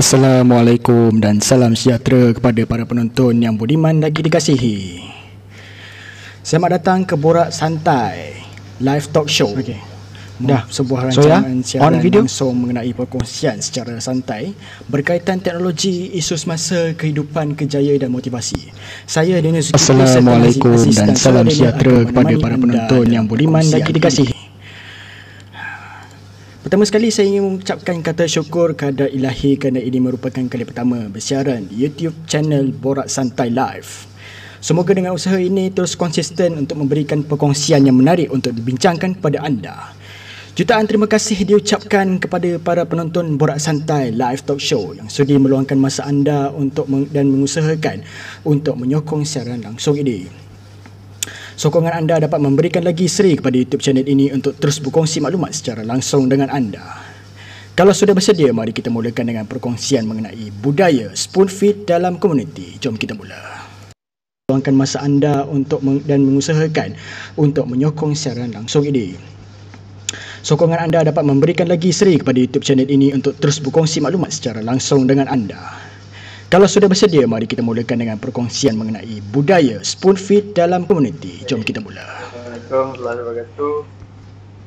Assalamualaikum dan salam sejahtera kepada para penonton yang budiman lagi dikasihi. Selamat datang ke Borak Santai Live Talk Show. Okay. Dah sebuah So, ya, rancangan on siaran video? langsung mengenai perkongsian secara santai berkaitan teknologi, isu semasa, kehidupan, kejayaan dan motivasi. Saya Daniel Zulkifli Assalamualaikum dan salam sejahtera kepada para penonton yang budiman lagi dikasihi. Pertama sekali saya ingin mengucapkan kata syukur kepada ilahi kerana ini merupakan kali pertama bersiaran di YouTube channel Borak Santai Live. Semoga dengan usaha ini terus konsisten untuk memberikan perkongsian yang menarik untuk dibincangkan kepada anda. Jutaan terima kasih diucapkan kepada para penonton Borak Santai Live Talk Show yang sudi meluangkan masa anda untuk meng- dan mengusahakan untuk menyokong siaran langsung ini. Sokongan anda dapat memberikan lagi seri kepada YouTube channel ini untuk terus berkongsi maklumat secara langsung dengan anda. Kalau sudah bersedia, mari kita mulakan dengan perkongsian mengenai budaya spoon feed dalam komuniti. Jom kita mula. Luangkan masa anda untuk meng- dan mengusahakan untuk menyokong siaran langsung ini. Sokongan anda dapat memberikan lagi seri kepada YouTube channel ini untuk terus berkongsi maklumat secara langsung dengan anda. Kalau sudah bersedia, mari kita mulakan dengan perkongsian mengenai budaya spoon feed dalam komuniti. Jom kita mula. Assalamualaikum warahmatullahi wabarakatuh.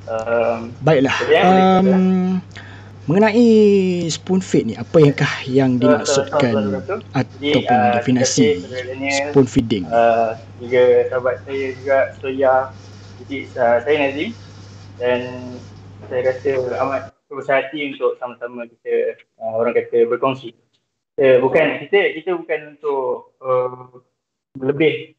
Um, Baiklah. Yang Um, mengenai spoon feed ni, apa yankah yang dimaksudkan ataupun uh, saudara Daniel. spoon feeding? uh, juga sahabat saya juga Soya. Jadi uh, saya Nazim dan saya rasa amat berbesar hati untuk sama-sama kita uh, orang kata berkongsi. Uh, bukan kita kita bukan untuk uh, lebih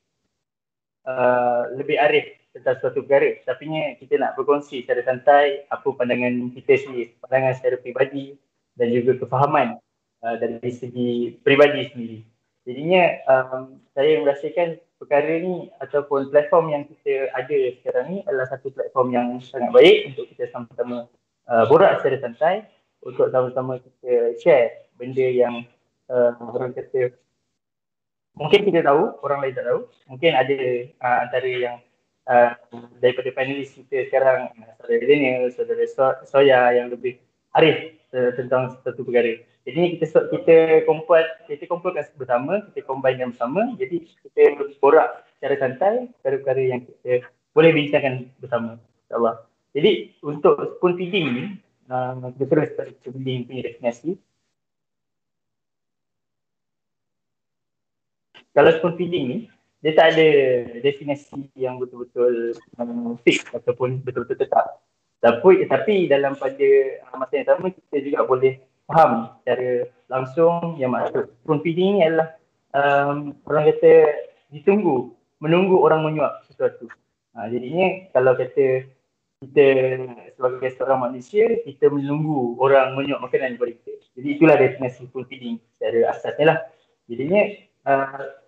uh, lebih arif tentang suatu perkara. Tapi kita nak berkongsi secara santai apa pandangan kita sendiri pandangan secara peribadi dan juga kefahaman uh, dari segi peribadi sendiri. Jadinya um, saya merasakan perkara ni ataupun platform yang kita ada sekarang ni adalah satu platform yang sangat baik untuk kita sama-sama uh, borak secara santai untuk sama-sama kita share benda yang uh, orang kata mungkin kita tahu, orang lain tak tahu. Mungkin ada uh, antara yang uh, daripada panelis kita sekarang, saudara Daniel, saudara so- Soya yang lebih arif uh, tentang satu perkara. Jadi kita kita kumpul kita kumpulkan bersama, kita combinekan bersama. Jadi kita borak secara santai perkara-perkara yang kita boleh bincangkan bersama. InsyaAllah. Jadi untuk spoon feeding ni, uh, kita terus pada feeding punya definisi. Kalau spoon feeding ni dia tak ada definisi yang betul-betul um, fix ataupun betul-betul tetap. Tapi tapi dalam pada uh, masa yang sama kita juga boleh faham secara langsung yang maksud spoon feeding ni adalah um, orang kata ditunggu, menunggu orang menyuap sesuatu. Ha, jadinya kalau kata kita sebagai seorang manusia kita menunggu orang menyuap makanan kepada kita. Jadi itulah definisi spoon feeding secara asasnya lah. Jadinya uh,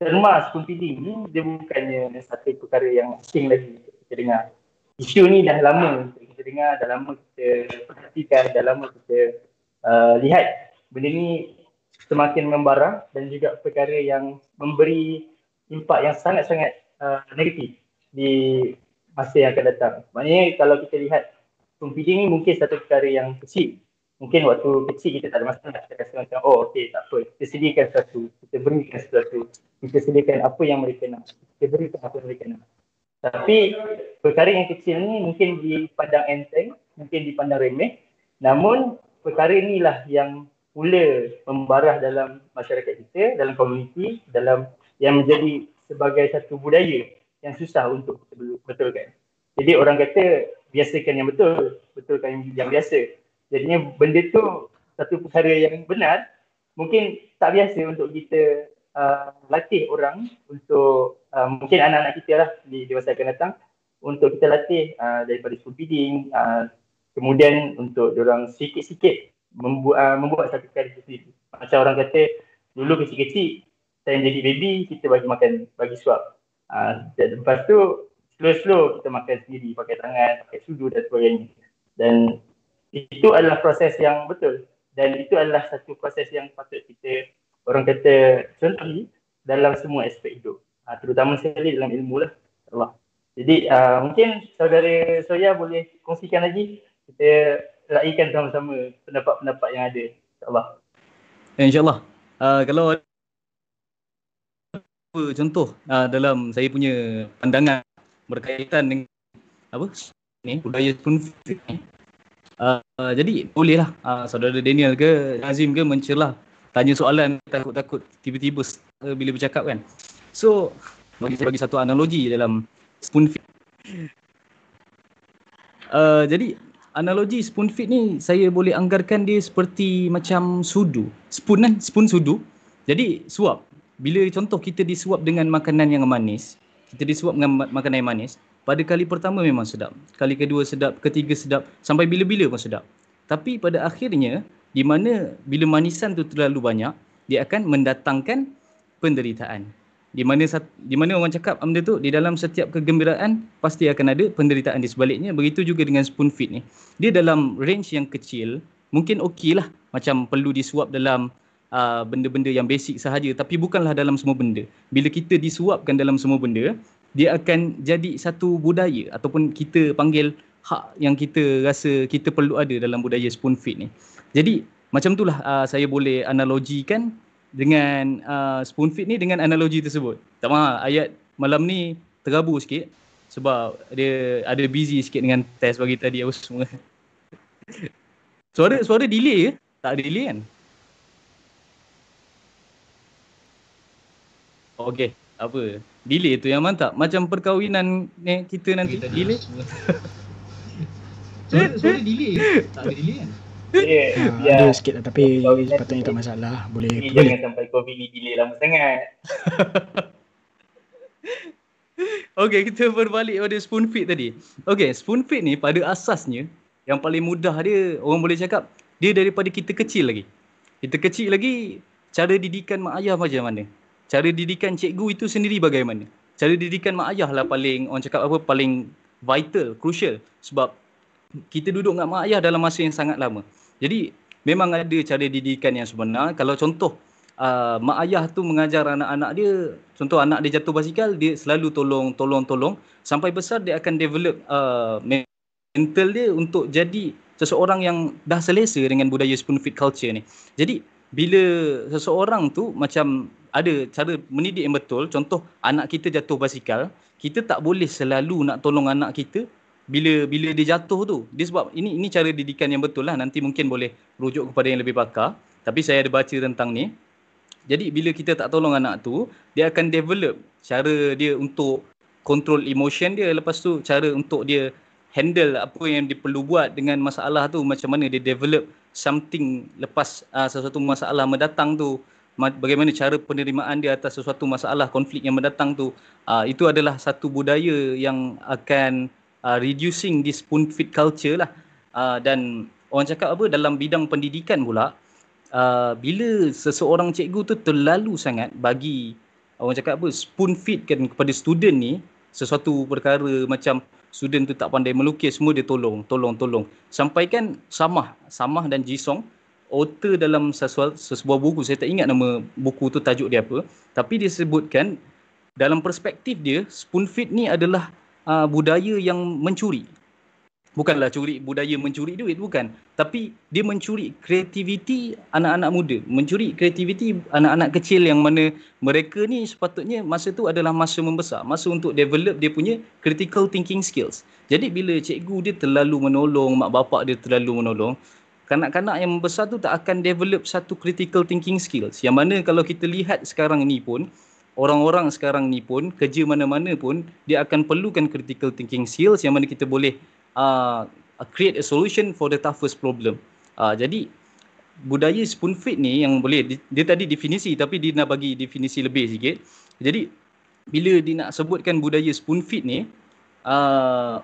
terma spoon feeding ni dia bukannya satu perkara yang asing lagi kita dengar. Isu ni dah lama kita dengar, dah lama kita perhatikan, dah lama kita uh, lihat benda ni semakin membara dan juga perkara yang memberi impak yang sangat-sangat uh, negatif di masa yang akan datang. Maknanya kalau kita lihat spoon feeding ni mungkin satu perkara yang kecil. Mungkin waktu kecil kita tak ada masalah. Kita rasa macam, oh okey tak apa. Kita sediakan sesuatu. Kita berikan sesuatu kita sediakan apa yang mereka nak. Kita berikan apa yang mereka nak. Tapi perkara yang kecil ni mungkin dipandang enteng, mungkin dipandang remeh. Namun perkara inilah yang mula membarah dalam masyarakat kita, dalam komuniti, dalam yang menjadi sebagai satu budaya yang susah untuk betulkan. Jadi orang kata biasakan yang betul, betulkan yang biasa. Jadinya benda tu satu perkara yang benar, mungkin tak biasa untuk kita uh, latih orang untuk uh, mungkin anak-anak kita lah di, masa akan datang untuk kita latih uh, daripada spoon feeding uh, kemudian untuk orang sikit-sikit membuat uh, membuat satu perkara sendiri. Macam orang kata dulu kecil-kecil saya jadi baby kita bagi makan bagi suap. Uh, lepas tu slow-slow kita makan sendiri pakai tangan pakai sudu dan sebagainya. Dan itu adalah proses yang betul dan itu adalah satu proses yang patut kita orang kata contoh dalam semua aspek hidup. Uh, terutama sekali dalam ilmu lah. Allah. Jadi uh, mungkin saudara Soya boleh kongsikan lagi kita raikan sama-sama pendapat-pendapat yang ada. InsyaAllah. Eh, InsyaAllah. Uh, kalau apa contoh uh, dalam saya punya pandangan berkaitan dengan apa ni budaya spoon. Uh, jadi bolehlah uh, saudara Daniel ke Nazim ke mencelah tanya soalan takut-takut tiba-tiba uh, bila bercakap kan. So bagi bagi satu analogi dalam spoon feed. Uh, jadi analogi spoon feed ni saya boleh anggarkan dia seperti macam sudu. Spoon kan, spoon sudu. Jadi suap bila contoh kita disuap dengan makanan yang manis, kita disuap dengan makanan yang manis, pada kali pertama memang sedap. Kali kedua sedap, ketiga sedap, sampai bila-bila pun sedap. Tapi pada akhirnya, di mana bila manisan tu terlalu banyak, dia akan mendatangkan penderitaan. Di mana di mana orang cakap benda tu di dalam setiap kegembiraan pasti akan ada penderitaan di sebaliknya. Begitu juga dengan spoon feed ni. Dia dalam range yang kecil, mungkin okey lah macam perlu disuap dalam uh, benda-benda yang basic sahaja tapi bukanlah dalam semua benda. Bila kita disuapkan dalam semua benda, dia akan jadi satu budaya ataupun kita panggil hak yang kita rasa kita perlu ada dalam budaya spoon feed ni. Jadi macam itulah uh, saya boleh analogikan dengan uh, spoon feed ni dengan analogi tersebut. Tak mahu ayat malam ni terabur sikit sebab dia ada busy sikit dengan test bagi tadi apa semua. suara suara delay ke? Tak delay kan? Okey, apa? Delay tu yang mantap. Macam perkahwinan ni kita nanti okay, delay. suara, suara delay. Tak ada delay kan? Yeah, ha, yeah. Ada sikit lah tapi sepatutnya tak masalah. Boleh. Ini boleh. Jangan sampai COVID ni delay lama sangat. okay, kita berbalik pada spoon feed tadi. Okay, spoon feed ni pada asasnya yang paling mudah dia orang boleh cakap dia daripada kita kecil lagi. Kita kecil lagi cara didikan mak ayah macam mana? Cara didikan cikgu itu sendiri bagaimana? Cara didikan mak ayah lah paling, orang cakap apa, paling vital, crucial. Sebab kita duduk dengan mak ayah dalam masa yang sangat lama. Jadi memang ada cara didikan yang sebenar. Kalau contoh, uh, mak ayah tu mengajar anak-anak dia, contoh anak dia jatuh basikal, dia selalu tolong, tolong, tolong. Sampai besar dia akan develop uh, mental dia untuk jadi seseorang yang dah selesa dengan budaya spoon feed culture ni. Jadi bila seseorang tu macam ada cara mendidik yang betul. Contoh anak kita jatuh basikal kita tak boleh selalu nak tolong anak kita bila bila dia jatuh tu. Dia sebab ini ini cara didikan yang betul lah. Nanti mungkin boleh rujuk kepada yang lebih pakar. Tapi saya ada baca tentang ni. Jadi bila kita tak tolong anak tu dia akan develop cara dia untuk control emotion dia. Lepas tu cara untuk dia handle apa yang dia perlu buat dengan masalah tu. Macam mana dia develop something lepas uh, sesuatu masalah mendatang tu bagaimana cara penerimaan dia atas sesuatu masalah konflik yang mendatang tu uh, itu adalah satu budaya yang akan uh, reducing this spoon feed culture lah. Uh, dan orang cakap apa dalam bidang pendidikan pula uh, bila seseorang cikgu tu terlalu sangat bagi orang cakap apa spoon feed kan kepada student ni sesuatu perkara macam student tu tak pandai melukis semua dia tolong tolong tolong. Sampai kan Samah Samah dan Jisong author dalam sesuatu, sebuah buku. Saya tak ingat nama buku tu tajuk dia apa. Tapi dia sebutkan dalam perspektif dia spoon feed ni adalah uh, budaya yang mencuri. Bukanlah curi budaya mencuri duit bukan. Tapi dia mencuri kreativiti anak-anak muda. Mencuri kreativiti anak-anak kecil yang mana mereka ni sepatutnya masa tu adalah masa membesar. Masa untuk develop dia punya critical thinking skills. Jadi bila cikgu dia terlalu menolong mak bapak dia terlalu menolong kanak-kanak yang membesar tu tak akan develop satu critical thinking skills yang mana kalau kita lihat sekarang ni pun orang-orang sekarang ni pun kerja mana-mana pun dia akan perlukan critical thinking skills yang mana kita boleh uh, create a solution for the toughest problem. Uh, jadi budaya spoon feed ni yang boleh dia, dia tadi definisi tapi dia nak bagi definisi lebih sikit. Jadi bila dia nak sebutkan budaya spoon feed ni uh,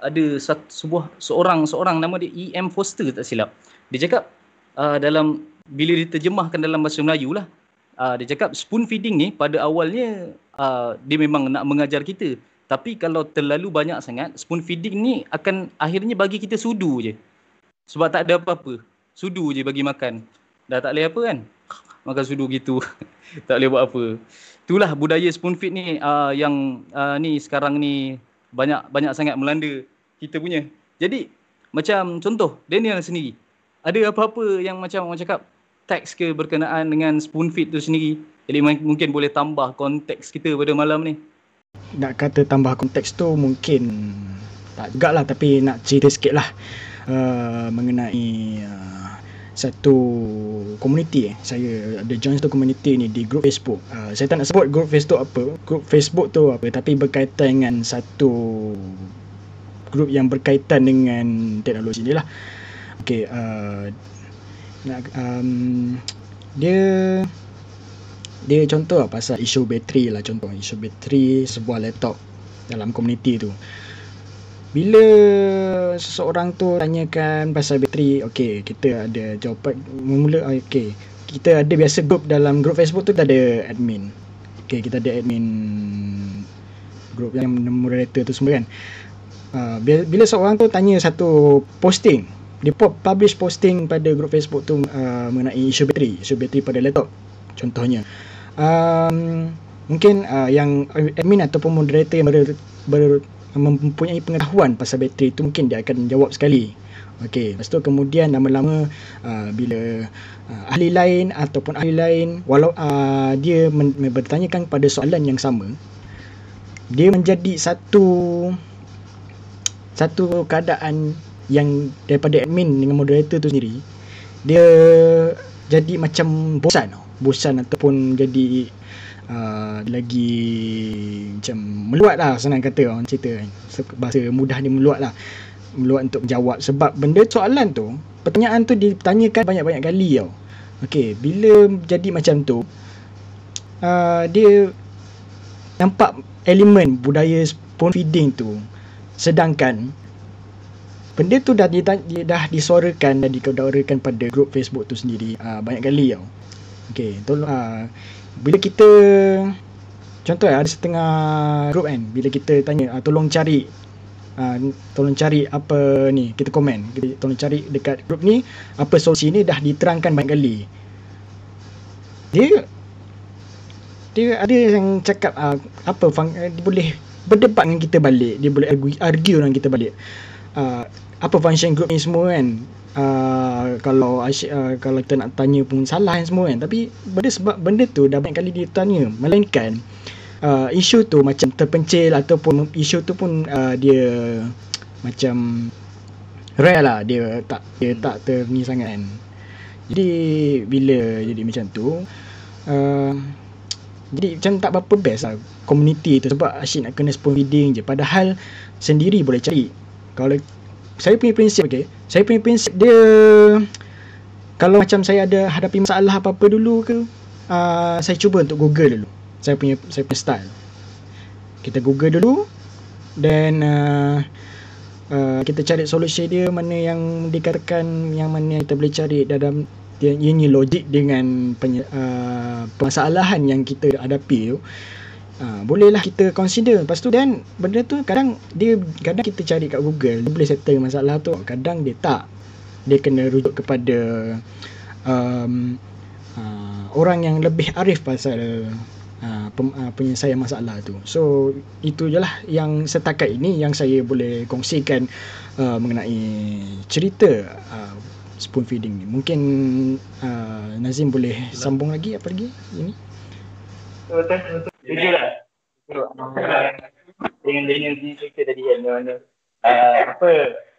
ada satu, sebuah seorang seorang nama dia E.M. Foster tak silap. Dia cakap uh, dalam bila diterjemahkan dalam bahasa Melayu lah uh, dia cakap spoon feeding ni pada awalnya uh, dia memang nak mengajar kita tapi kalau terlalu banyak sangat, spoon feeding ni akan akhirnya bagi kita sudu je. Sebab tak ada apa-apa. Sudu je bagi makan. Dah tak boleh apa kan? Makan sudu gitu. tak boleh buat apa. Itulah budaya spoon feed ni uh, yang uh, ni sekarang ni banyak banyak sangat melanda kita punya. Jadi macam contoh Daniel sendiri. Ada apa-apa yang macam orang cakap teks ke berkenaan dengan spoon feed tu sendiri? Jadi mungkin boleh tambah konteks kita pada malam ni. Nak kata tambah konteks tu mungkin tak juga lah tapi nak cerita sikit lah uh, mengenai uh, satu komuniti eh. Saya ada join satu komuniti ni di grup Facebook. Uh, saya tak nak sebut grup Facebook apa. Grup Facebook tu apa tapi berkaitan dengan satu grup yang berkaitan dengan teknologi ni lah. Okay, uh, nak um, dia dia contoh lah pasal isu bateri lah contoh isu bateri sebuah laptop dalam komuniti tu bila seseorang tu tanyakan pasal bateri okey kita ada jawapan mula okey kita ada biasa group dalam group Facebook tu ada admin okey kita ada admin group yang moderator tu semua kan uh, bila, bila seorang tu tanya satu posting dia publish posting pada grup Facebook tu uh, mengenai isu bateri, isu bateri pada laptop contohnya. Um, mungkin uh, yang admin ataupun moderator yang ber, ber, mempunyai pengetahuan pasal bateri tu mungkin dia akan jawab sekali. Okey, lepas tu kemudian lama-lama uh, bila uh, ahli lain ataupun ahli lain walau uh, dia men- bertanyakan pada soalan yang sama, dia menjadi satu satu keadaan yang daripada admin dengan moderator tu sendiri dia jadi macam bosan bosan ataupun jadi uh, lagi macam meluat lah senang kata orang cerita kan. Bahasa mudah ni meluat lah. Meluat untuk menjawab. Sebab benda soalan tu pertanyaan tu ditanyakan banyak-banyak kali tau. Okay, bila jadi macam tu uh, dia nampak elemen budaya spoon feeding tu. Sedangkan benda tu dah dah, dah disuarakan dan dikedaurakan pada grup Facebook tu sendiri uh, banyak kali tau. Okey, tolong uh, bila kita contoh ada setengah grup kan bila kita tanya uh, tolong cari uh, tolong cari apa ni kita komen kita tolong cari dekat grup ni apa solusi ni dah diterangkan banyak kali. Dia dia ada yang cakap uh, apa fang, uh, dia boleh berdebat dengan kita balik dia boleh argue, argue dengan kita balik uh, apa function group ni semua kan uh, kalau uh, kalau kita nak tanya pun salah kan semua kan. Tapi benda sebab benda tu dah banyak kali ditanya melainkan uh, isu tu macam terpencil ataupun isu tu pun uh, dia macam rare lah. Dia tak dia tak terni sangat kan. Jadi bila jadi macam tu uh, jadi macam tak berapa best lah community tu. Sebab asyik nak kena spoon feeding je. Padahal sendiri boleh cari. Kalau saya punya prinsip okey. Saya punya prinsip dia kalau macam saya ada hadapi masalah apa-apa dulu ke uh, saya cuba untuk google dulu. Saya punya saya punya style. Kita google dulu dan uh, uh, kita cari solusi dia mana yang dikatakan yang mana kita boleh cari dalam ini logik dengan penye, uh, permasalahan yang kita hadapi tu Ha, bolehlah kita consider. Lepas tu dan benda tu kadang dia kadang kita cari kat Google. Dia boleh settle masalah tu. Kadang dia tak. Dia kena rujuk kepada um, uh, orang yang lebih arif pasal uh, pem, uh, penyelesaian masalah tu. So itu je lah yang setakat ini yang saya boleh kongsikan uh, mengenai cerita uh, spoon feeding ni. Mungkin uh, Nazim boleh sambung lagi apa lagi? Ini? Betul betul setuju lah. Dengan dengan ni cerita tadi kan mana uh, apa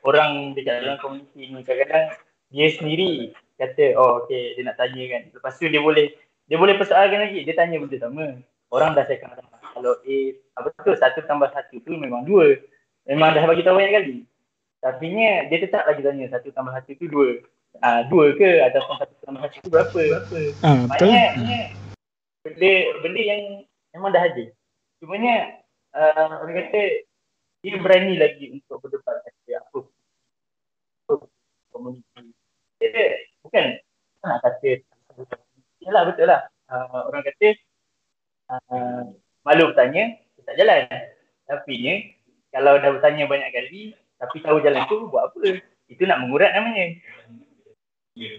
orang dekat dalam komuniti ni kadang-kadang dia sendiri kata oh okey dia nak tanya kan. Lepas tu dia boleh dia boleh persoalkan lagi. Dia tanya benda sama orang dah cakap kalau A apa tu satu tambah satu tu memang dua. Memang dah bagi tahu banyak kali. Tapi nya dia tetap lagi tanya satu tambah satu tu dua? Ah dua ke? Ataupun satu tambah satu tu berapa berapa? Ah betul. Maknanya, benda benda yang memang dah ada. Cumanya uh, orang kata dia berani lagi untuk berdebat kata apa? Komuniti? Dia bukan nak kata yalah betul lah. Uh, orang kata uh, malu bertanya tak jalan. Tapi ni kalau dah bertanya banyak kali tapi tahu jalan tu buat apa? Itu nak mengurat namanya.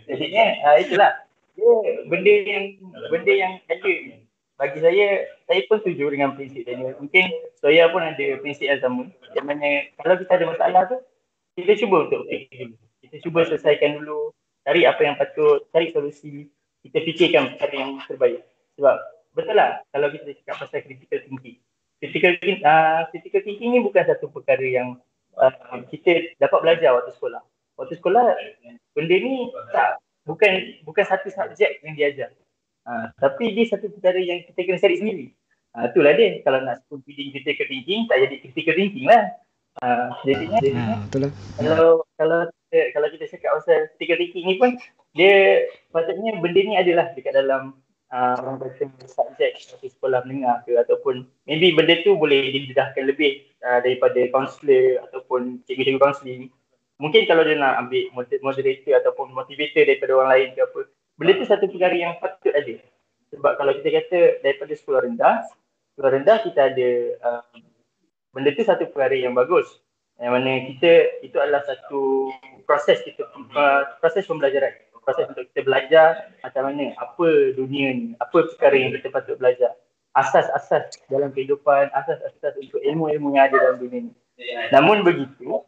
Jadinya uh, itulah. Dia benda yang benda yang ada bagi saya saya pun setuju dengan prinsip Daniel mungkin saya pun ada prinsip yang sama yang mana kalau kita ada masalah tu kita cuba untuk dulu kita cuba selesaikan dulu cari apa yang patut cari solusi kita fikirkan perkara yang terbaik. Sebab betul lah kalau kita cakap pasal critical thinking. Critical, uh, critical thinking ni bukan satu perkara yang uh, kita dapat belajar waktu sekolah. Waktu sekolah benda ni tak bukan bukan satu subjek yang diajar. Uh, tapi dia satu perkara yang kita kena cari sendiri. Uh, itulah dia kalau nak spoon feeding critical thinking tak jadi critical thinking lah. Uh, jadinya, jadinya Ha, betul lah. kalau kalau kita, kalau kita cakap pasal critical thinking ni pun dia patutnya benda ni adalah dekat dalam uh, orang kata subjek di sekolah menengah ke ataupun maybe benda tu boleh didedahkan lebih uh, daripada kaunselor ataupun cikgu-cikgu kaunseling. Mungkin kalau dia nak ambil moder- moderator ataupun motivator daripada orang lain ke apa, benda tu satu perkara yang patut ada. Sebab kalau kita kata daripada sekolah rendah, sekolah rendah kita ada uh, benda tu satu perkara yang bagus. Yang mana kita itu adalah satu proses kita uh, proses pembelajaran. Proses untuk kita belajar macam mana apa dunia ni apa perkara yang kita patut belajar. Asas-asas dalam kehidupan asas-asas untuk ilmu-ilmu yang ada dalam dunia ni. Namun begitu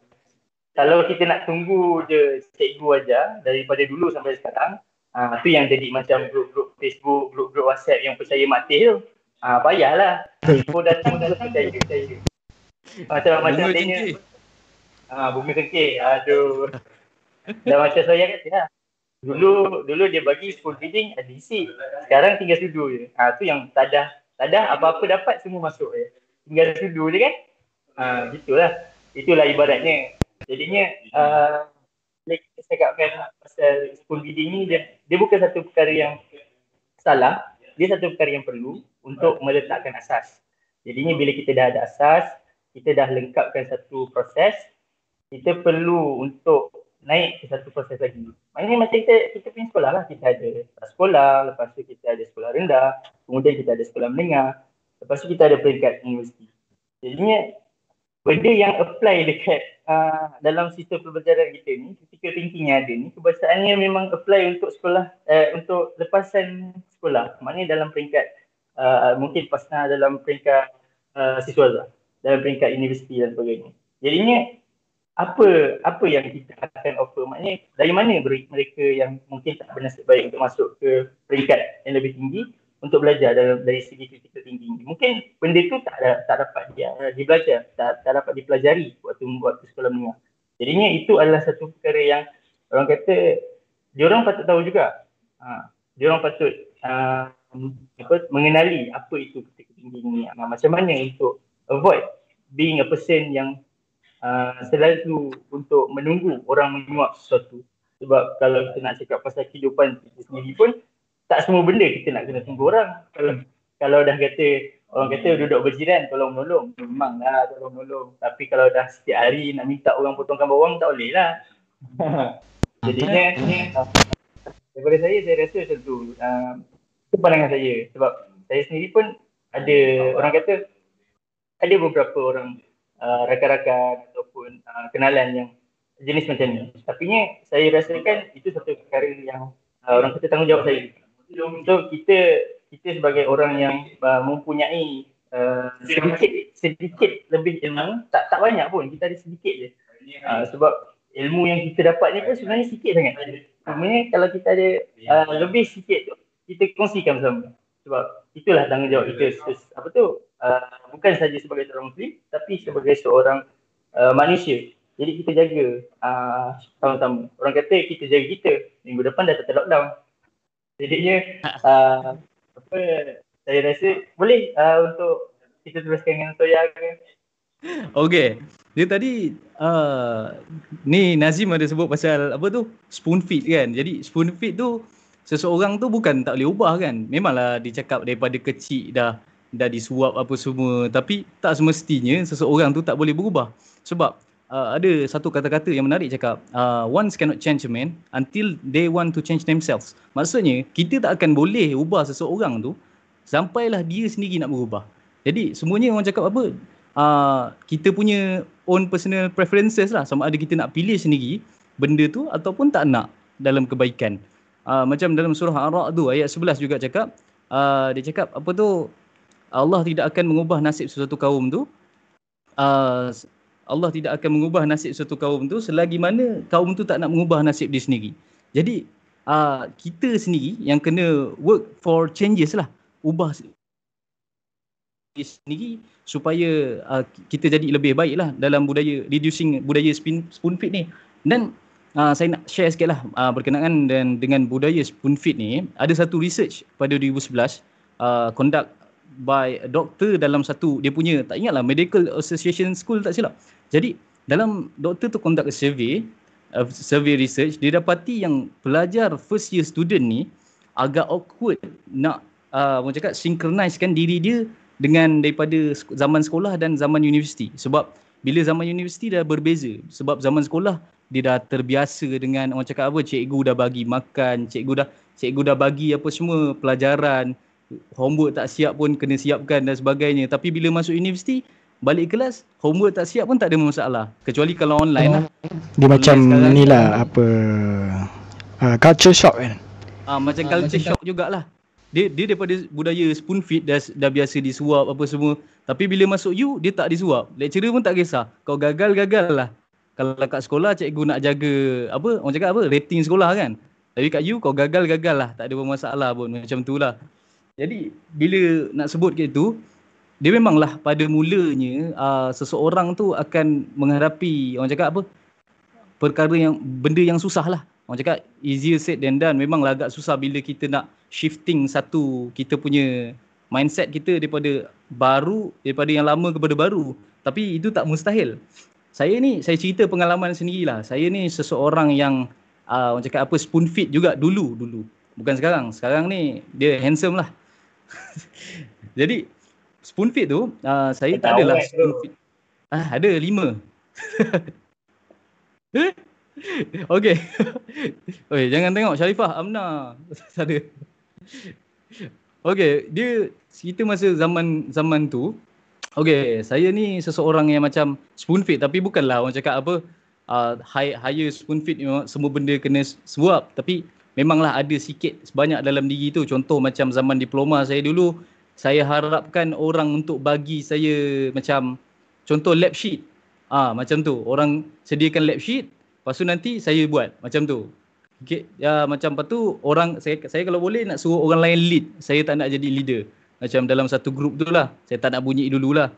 kalau kita nak tunggu je cikgu aja daripada dulu sampai sekarang ah tu yang jadi macam grup-grup Facebook grup-grup WhatsApp yang percaya mati tu ah payahlah info datang terus percaya percaya macam macam Bunga tanya cengkeh. Ah, bunga cengkeh. Aduh. Dah macam saya kata lah. Dulu dulu dia bagi spoon feeding ada isi. Sekarang tinggal sudu je. Ah tu yang tak ada apa-apa dapat semua masuk je. Tinggal sudu je kan? Ah gitulah. Itulah ibaratnya. Jadinya uh, bila kita cakapkan pasal spoon feeding ni dia, dia bukan satu perkara yang salah. Dia satu perkara yang perlu untuk meletakkan asas. Jadinya bila kita dah ada asas, kita dah lengkapkan satu proses, kita perlu untuk naik ke satu proses lagi. Maknanya macam kita, kita punya sekolah lah. Kita ada sekolah, lepas tu kita ada sekolah rendah, kemudian kita ada sekolah menengah, lepas tu kita ada peringkat universiti. Jadinya benda yang apply dekat uh, dalam sistem pembelajaran kita ni, critical thinking yang ada ni, kebiasaannya memang apply untuk sekolah, uh, untuk lepasan sekolah. Maknanya dalam peringkat, uh, mungkin pasna dalam peringkat uh, siswa dalam peringkat universiti dan sebagainya. Jadinya apa apa yang kita akan offer maknanya dari mana mereka yang mungkin tak bernasib baik untuk masuk ke peringkat yang lebih tinggi untuk belajar dalam, dari segi critical thinking. Mungkin benda tu tak ada, tak dapat dia dibelajar tak, tak dapat dipelajari waktu waktu sekolah menengah. Jadinya itu adalah satu perkara yang orang kata diorang patut tahu juga. Ha, diorang patut uh, apa, mengenali apa itu critical thinking ni. Uh, macam mana untuk avoid being a person yang uh, selalu untuk menunggu orang menyuap sesuatu. Sebab kalau kita nak cakap pasal kehidupan kita sendiri pun tak semua benda kita nak kena tunggu orang. Kalau kalau dah kata orang kata duduk berjiran tolong menolong, memanglah tolong menolong. Tapi kalau dah setiap hari nak minta orang potongkan bawang tak boleh lah. Jadinya uh, daripada saya saya rasa macam tu. Uh, itu pandangan saya sebab saya sendiri pun ada orang kata ada beberapa orang uh, rakan-rakan ataupun uh, kenalan yang jenis macam ni. Tapi nya saya rasakan itu satu perkara yang uh, orang kata tanggungjawab saya. So kita kita sebagai orang yang uh, mempunyai uh, sedikit sedikit lebih ilmu, tak tak banyak pun, kita ada sedikit je. Uh, sebab ilmu yang kita dapat ni pun sebenarnya sikit sangat. Sebenarnya kalau kita ada uh, lebih sikit tu, kita kongsikan bersama. Sebab itulah tanggungjawab kita apa tu uh, bukan saja sebagai seorang muslim tapi sebagai seorang uh, manusia. Jadi kita jaga uh, sama-sama. Orang kata kita jaga kita, minggu depan dah tetap lockdown. Jadinya uh, apa saya rasa boleh uh, untuk kita teruskan dengan Toya ke. Okay. Dia tadi uh, ni Nazim ada sebut pasal apa tu? Spoon feed kan. Jadi spoon feed tu seseorang tu bukan tak boleh ubah kan. Memanglah dicakap daripada kecil dah dah disuap apa semua tapi tak semestinya seseorang tu tak boleh berubah. Sebab uh, ada satu kata-kata yang menarik cakap uh, once cannot change a man until they want to change themselves. Maksudnya kita tak akan boleh ubah seseorang tu sampailah dia sendiri nak berubah. Jadi semuanya orang cakap apa? Uh, kita punya own personal preferences lah sama ada kita nak pilih sendiri benda tu ataupun tak nak dalam kebaikan. Uh, macam dalam surah Ar-Ra' tu ayat 11 juga cakap uh, dia cakap apa tu Allah tidak akan mengubah nasib sesuatu kaum tu uh, Allah tidak akan mengubah nasib sesuatu kaum tu selagi mana kaum tu tak nak mengubah nasib dia sendiri. Jadi uh, kita sendiri yang kena work for changes lah. Ubah sendiri supaya uh, kita jadi lebih baik lah dalam budaya reducing budaya spoon, spoon feed ni. Dan uh, saya nak share sikit lah uh, berkenaan dan dengan budaya spoon feed ni. Ada satu research pada 2011 uh, conduct by a doctor dalam satu dia punya tak ingat lah medical association school tak silap. Jadi dalam doktor tu conduct a survey uh, survey research dia dapati yang pelajar first year student ni agak awkward nak uh, cakap synchronizekan diri dia dengan daripada zaman sekolah dan zaman universiti. Sebab bila zaman universiti dah berbeza. Sebab zaman sekolah dia dah terbiasa dengan orang cakap apa cikgu dah bagi makan cikgu dah cikgu dah bagi apa semua pelajaran homework tak siap pun kena siapkan dan sebagainya. Tapi bila masuk universiti balik kelas homework tak siap pun tak ada masalah. Kecuali kalau online lah. Dia macam ni lah apa uh, culture shock kan? Ah macam uh, culture shock jugalah. Dia dia daripada budaya spoon feed dah dah biasa disuap apa semua. Tapi bila masuk you dia tak disuap. Lecturer pun tak kisah. Kau gagal gagal lah. Kalau kat sekolah cikgu nak jaga apa orang cakap apa rating sekolah kan? Tapi kat you kau gagal gagal lah. Tak ada masalah pun. Macam tu lah. Jadi bila nak sebut ke itu dia memanglah pada mulanya uh, seseorang tu akan menghadapi orang cakap apa? Perkara yang benda yang susah lah orang cakap easier said than done. Memanglah agak susah bila kita nak shifting satu kita punya mindset kita daripada baru daripada yang lama kepada baru. Tapi itu tak mustahil. Saya ni saya cerita pengalaman sendirilah. Saya ni seseorang yang uh, orang cakap apa spoon feed juga dulu dulu. Bukan sekarang. Sekarang ni dia handsome lah. Jadi spoon feed tu uh, saya tak adalah spoon feed ah ada lima Okay. Oi, jangan tengok Sharifah Amna. Ada. Okay, dia kita masa zaman zaman tu Okay, saya ni seseorang yang macam spoon feed tapi bukanlah orang cakap apa uh, high, higher spoon feed semua benda kena suap tapi memanglah ada sikit sebanyak dalam diri tu contoh macam zaman diploma saya dulu saya harapkan orang untuk bagi saya macam contoh lab sheet ah macam tu orang sediakan lab sheet Lepas tu nanti saya buat macam tu. Okay, ya macam apa tu orang saya saya kalau boleh nak suruh orang lain lead. Saya tak nak jadi leader. Macam dalam satu grup tu lah. Saya tak nak bunyi dululah.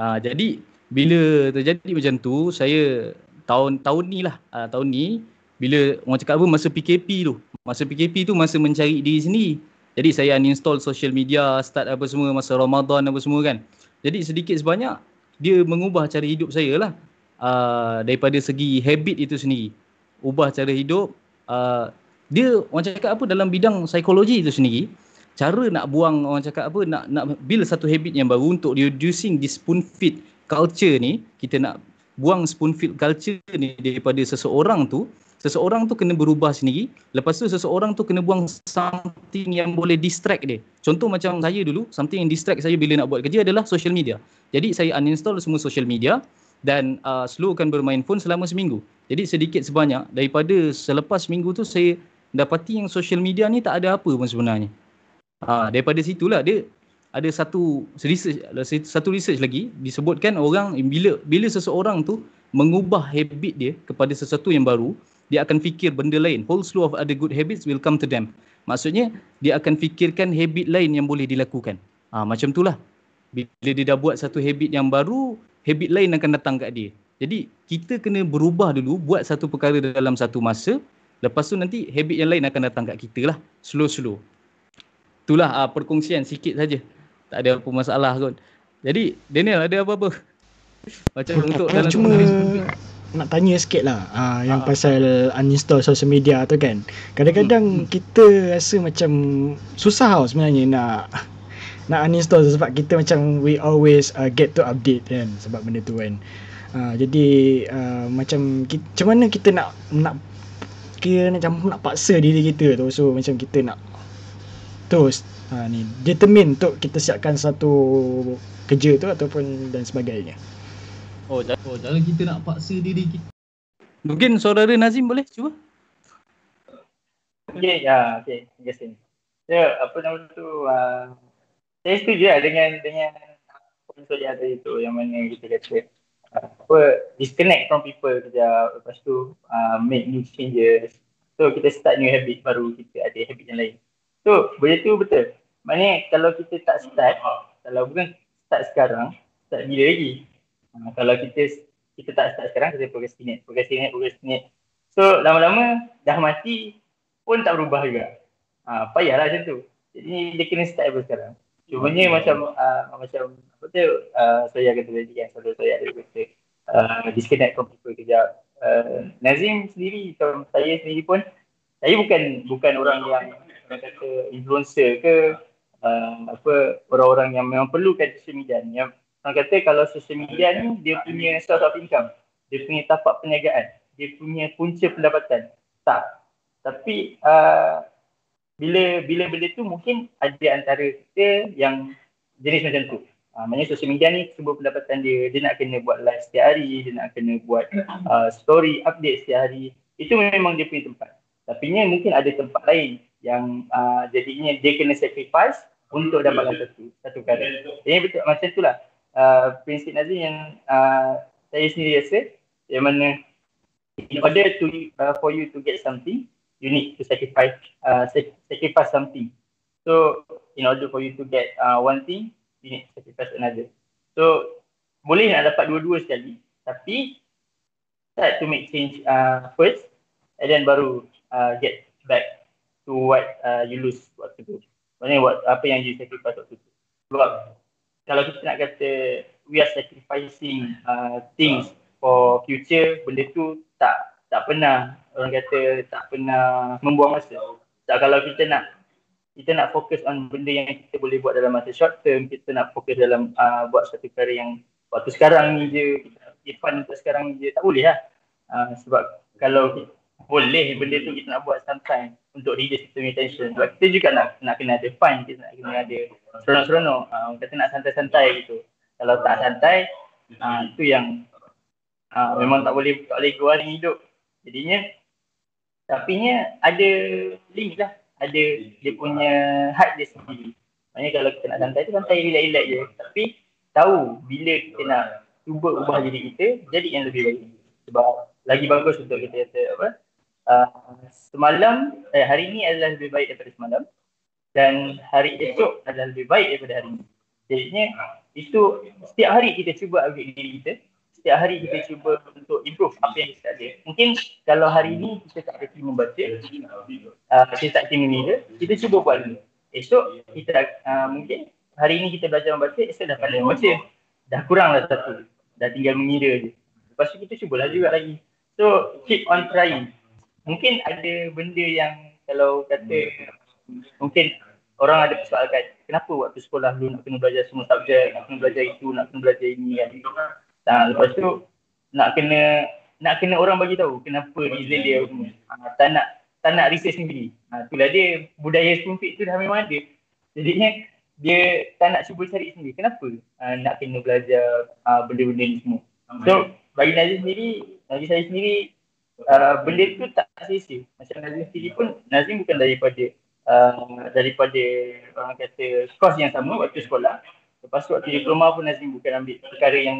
Ha, jadi bila terjadi macam tu saya tahun tahun ni lah ha, tahun ni bila orang cakap apa masa PKP tu. Masa PKP tu masa mencari diri sendiri. Jadi saya uninstall social media, start apa semua masa Ramadan apa semua kan. Jadi sedikit sebanyak dia mengubah cara hidup saya lah uh, daripada segi habit itu sendiri ubah cara hidup uh, dia orang cakap apa dalam bidang psikologi itu sendiri cara nak buang orang cakap apa nak nak build satu habit yang baru untuk reducing this spoon feed culture ni kita nak buang spoon feed culture ni daripada seseorang tu seseorang tu kena berubah sendiri lepas tu seseorang tu kena buang something yang boleh distract dia contoh macam saya dulu something yang distract saya bila nak buat kerja adalah social media jadi saya uninstall semua social media dan uh, slowkan bermain phone selama seminggu. Jadi sedikit sebanyak daripada selepas seminggu tu saya dapati yang social media ni tak ada apa pun sebenarnya. Ha, daripada situlah dia ada satu research satu research lagi disebutkan orang bila bila seseorang tu mengubah habit dia kepada sesuatu yang baru dia akan fikir benda lain whole slew of other good habits will come to them maksudnya dia akan fikirkan habit lain yang boleh dilakukan ha, macam itulah bila dia dah buat satu habit yang baru habit lain akan datang kat dia. Jadi kita kena berubah dulu buat satu perkara dalam satu masa. Lepas tu nanti habit yang lain akan datang kat kita lah. Slow-slow. Itulah uh, perkongsian sikit saja. Tak ada apa masalah kot. Jadi Daniel ada apa-apa? Macam untuk dalam cuma nak tanya sikit lah uh, yang uh, pasal uninstall social media tu kan. Kadang-kadang hmm. kita rasa macam susah tau sebenarnya nak nak uninstall sebab kita macam we always uh, get to update kan sebab benda tu kan. Uh, jadi uh, macam kita, macam mana kita nak nak kira macam nak paksa diri kita tu so macam kita nak terus uh, ni determine untuk kita siapkan satu kerja tu ataupun dan sebagainya. Oh, oh dalam kita nak paksa diri kita. Mungkin saudara Nazim boleh cuba? Okay, ya, okay, yes, Ya, yeah, apa nama tu, uh, saya setuju lah dengan dengan poin yang tadi tu yang mana kita kata apa disconnect from people kejap lepas tu uh, make new changes So kita start new habit baru kita ada habit yang lain. So benda tu betul. Maknanya kalau kita tak start, kalau bukan start sekarang, start bila lagi? Ha, kalau kita kita tak start sekarang, kita procrastinate, procrastinate, procrastinate. So lama-lama dah mati pun tak berubah juga. Ha, payahlah macam tu. Jadi dia kena start daripada sekarang. Cumanya okay. macam uh, macam apa tu uh, saya kata tadi kan selalu saya ada kata uh, disconnect from people kejap. Uh, Nazim sendiri macam saya sendiri pun saya bukan bukan orang yang orang kata influencer ke uh, apa orang-orang yang memang perlukan social media ni. Yang orang kata kalau social media ni dia punya source of income, dia punya tapak perniagaan, dia punya punca pendapatan. Tak. Tapi uh, bila bila benda tu mungkin ada antara kita yang jenis macam tu. Uh, maknanya social media ni sebuah pendapatan dia, dia nak kena buat live setiap hari, dia nak kena buat uh, story update setiap hari. Itu memang dia punya tempat. Tapi ni mungkin ada tempat lain yang uh, jadinya dia kena sacrifice untuk dapatkan satu satu perkara. Jadi betul macam itulah uh, prinsip Nazim yang uh, saya sendiri rasa yang mana in order to uh, for you to get something you need to sacrifice uh, sacrifice something. So in order for you to get uh, one thing, you need to sacrifice another. So boleh nak dapat dua-dua sekali, tapi start to make change uh, first, and then baru uh, get back to what uh, you lose waktu tu. Maksudnya what, apa yang you sacrifice waktu tu. Sebab kalau kita nak kata we are sacrificing uh, things for future, benda tu tak tak pernah orang kata tak pernah membuang masa. Tak kalau kita nak kita nak fokus on benda yang kita boleh buat dalam masa short term, kita nak fokus dalam uh, buat satu perkara yang waktu sekarang ni je, fun untuk sekarang ni je, tak boleh lah. Uh, sebab kalau boleh benda tu kita nak buat sometimes untuk reduce kita punya. Sebab kita juga nak nak kena ada fun, kita nak kena ada seronok-seronok. Uh, kata nak santai-santai gitu. Kalau tak santai, uh, itu yang uh, memang tak boleh tak boleh keluar hidup. Jadinya tapi nya ada link lah. Ada dia punya had dia sendiri. Maknanya kalau kita nak santai tu santai relax-relax je. Tapi tahu bila kita nak cuba ubah diri kita jadi yang lebih baik. Sebab lagi bagus untuk kita kata apa? Uh, semalam, eh, hari ni adalah lebih baik daripada semalam. Dan hari esok adalah lebih baik daripada hari ni. Jadinya itu setiap hari kita cuba upgrade diri kita setiap hari kita cuba untuk improve apa yang kita ada. Mungkin kalau hari ini kita tak team membaca, uh, kita tak team media, kita cuba buat dulu. Esok kita uh, mungkin hari ini kita belajar membaca, esok dah pandai membaca. Dah kurang lah satu. Dah tinggal mengira je. Lepas tu kita cubalah juga lagi. So keep on trying. Mungkin ada benda yang kalau kata mungkin orang ada persoalkan kenapa waktu sekolah dulu nak kena belajar semua subjek, nak kena belajar itu, nak kena belajar ini kan. Ha, lepas tu nak kena nak kena orang bagi tahu kenapa reason dia ha, tak nak tak nak research sendiri. Ha, itulah dia budaya feed tu dah memang ada. Jadinya dia tak nak cuba cari sendiri. Kenapa ha, nak kena belajar ha, benda-benda ni semua. So bagi Nazim sendiri, bagi saya sendiri uh, benda tu tak sia-sia. Macam Nazim sendiri pun Nazim bukan daripada uh, daripada orang kata kos yang sama waktu sekolah. Lepas tu waktu diploma pun Nazim bukan ambil perkara yang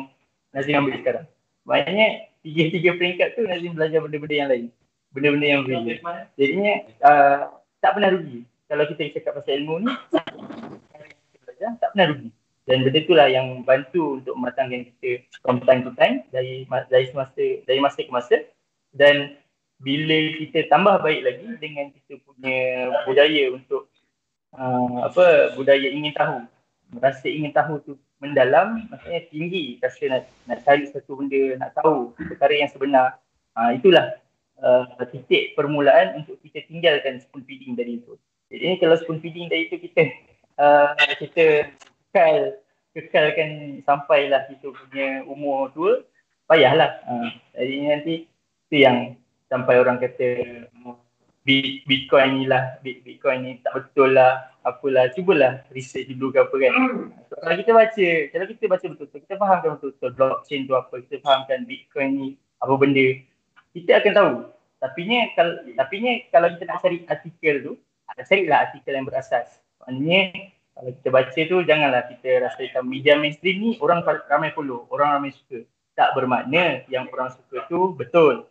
Nazim ambil sekarang. Maknanya tiga-tiga peringkat tu Nazim belajar benda-benda yang lain. Benda-benda yang berbeza. Jadinya uh, tak pernah rugi. Kalau kita cakap pasal ilmu ni, belajar tak pernah rugi. Dan benda itulah yang bantu untuk mematangkan kita from time to time dari dari semasa dari masa ke masa dan bila kita tambah baik lagi dengan kita punya budaya untuk uh, apa budaya ingin tahu. Rasa ingin tahu tu mendalam maksudnya tinggi. Rasa nak, nak cari satu benda nak tahu perkara yang sebenar. Ha, itulah uh, titik permulaan untuk kita tinggalkan spoon feeding dari itu jadi kalau spoon feeding dari itu kita uh, kita kekal kekalkan sampailah kita punya umur tua payahlah. Ha, jadi nanti itu yang sampai orang kata Bitcoin ni lah, Bitcoin ni tak betul lah, apalah, cubalah research dulu ke apa kan. So, kalau kita baca, kalau kita baca betul-betul, kita fahamkan betul-betul blockchain tu apa, kita fahamkan Bitcoin ni apa benda, kita akan tahu. Tapi ni kalau tapi ni kalau kita nak cari artikel tu, carilah artikel yang berasas. Maknanya kalau kita baca tu janganlah kita rasa macam media mainstream ni orang ramai follow, orang ramai suka. Tak bermakna yang orang suka tu betul.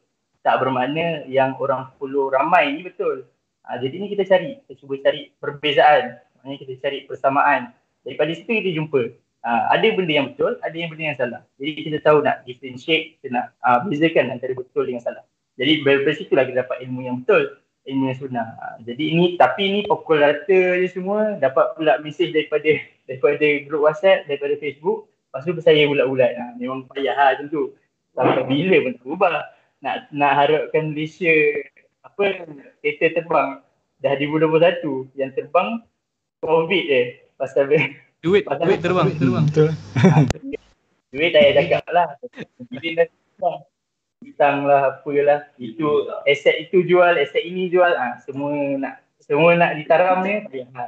Tak bermakna yang orang follow ramai ni betul. Ha, jadi ni kita cari, kita cuba cari perbezaan. Maknanya kita cari persamaan. Daripada situ kita jumpa. Ha, ada benda yang betul, ada yang benda yang salah. Jadi kita tahu nak differentiate, kita nak uh, bezakan antara betul dengan salah. Jadi dari situlah kita dapat ilmu yang betul, ilmu yang sunnah. Ha, jadi ini, tapi ini pukul rata je semua, dapat pula mesej daripada daripada grup WhatsApp, daripada Facebook. Lepas tu saya bulat-bulat. Ha, memang payah lah macam tu. Sampai bila pun tak berubah nak nak harapkan Malaysia apa kereta terbang dah 2021 yang terbang covid je pasal duit pasal duit terbang. Duit terbang betul. Duit tak payah cakap lah. Bila dah terbang hutang lah apalah itu aset itu jual aset ini jual. Ah ha, semua nak semua nak ditaram ni ha.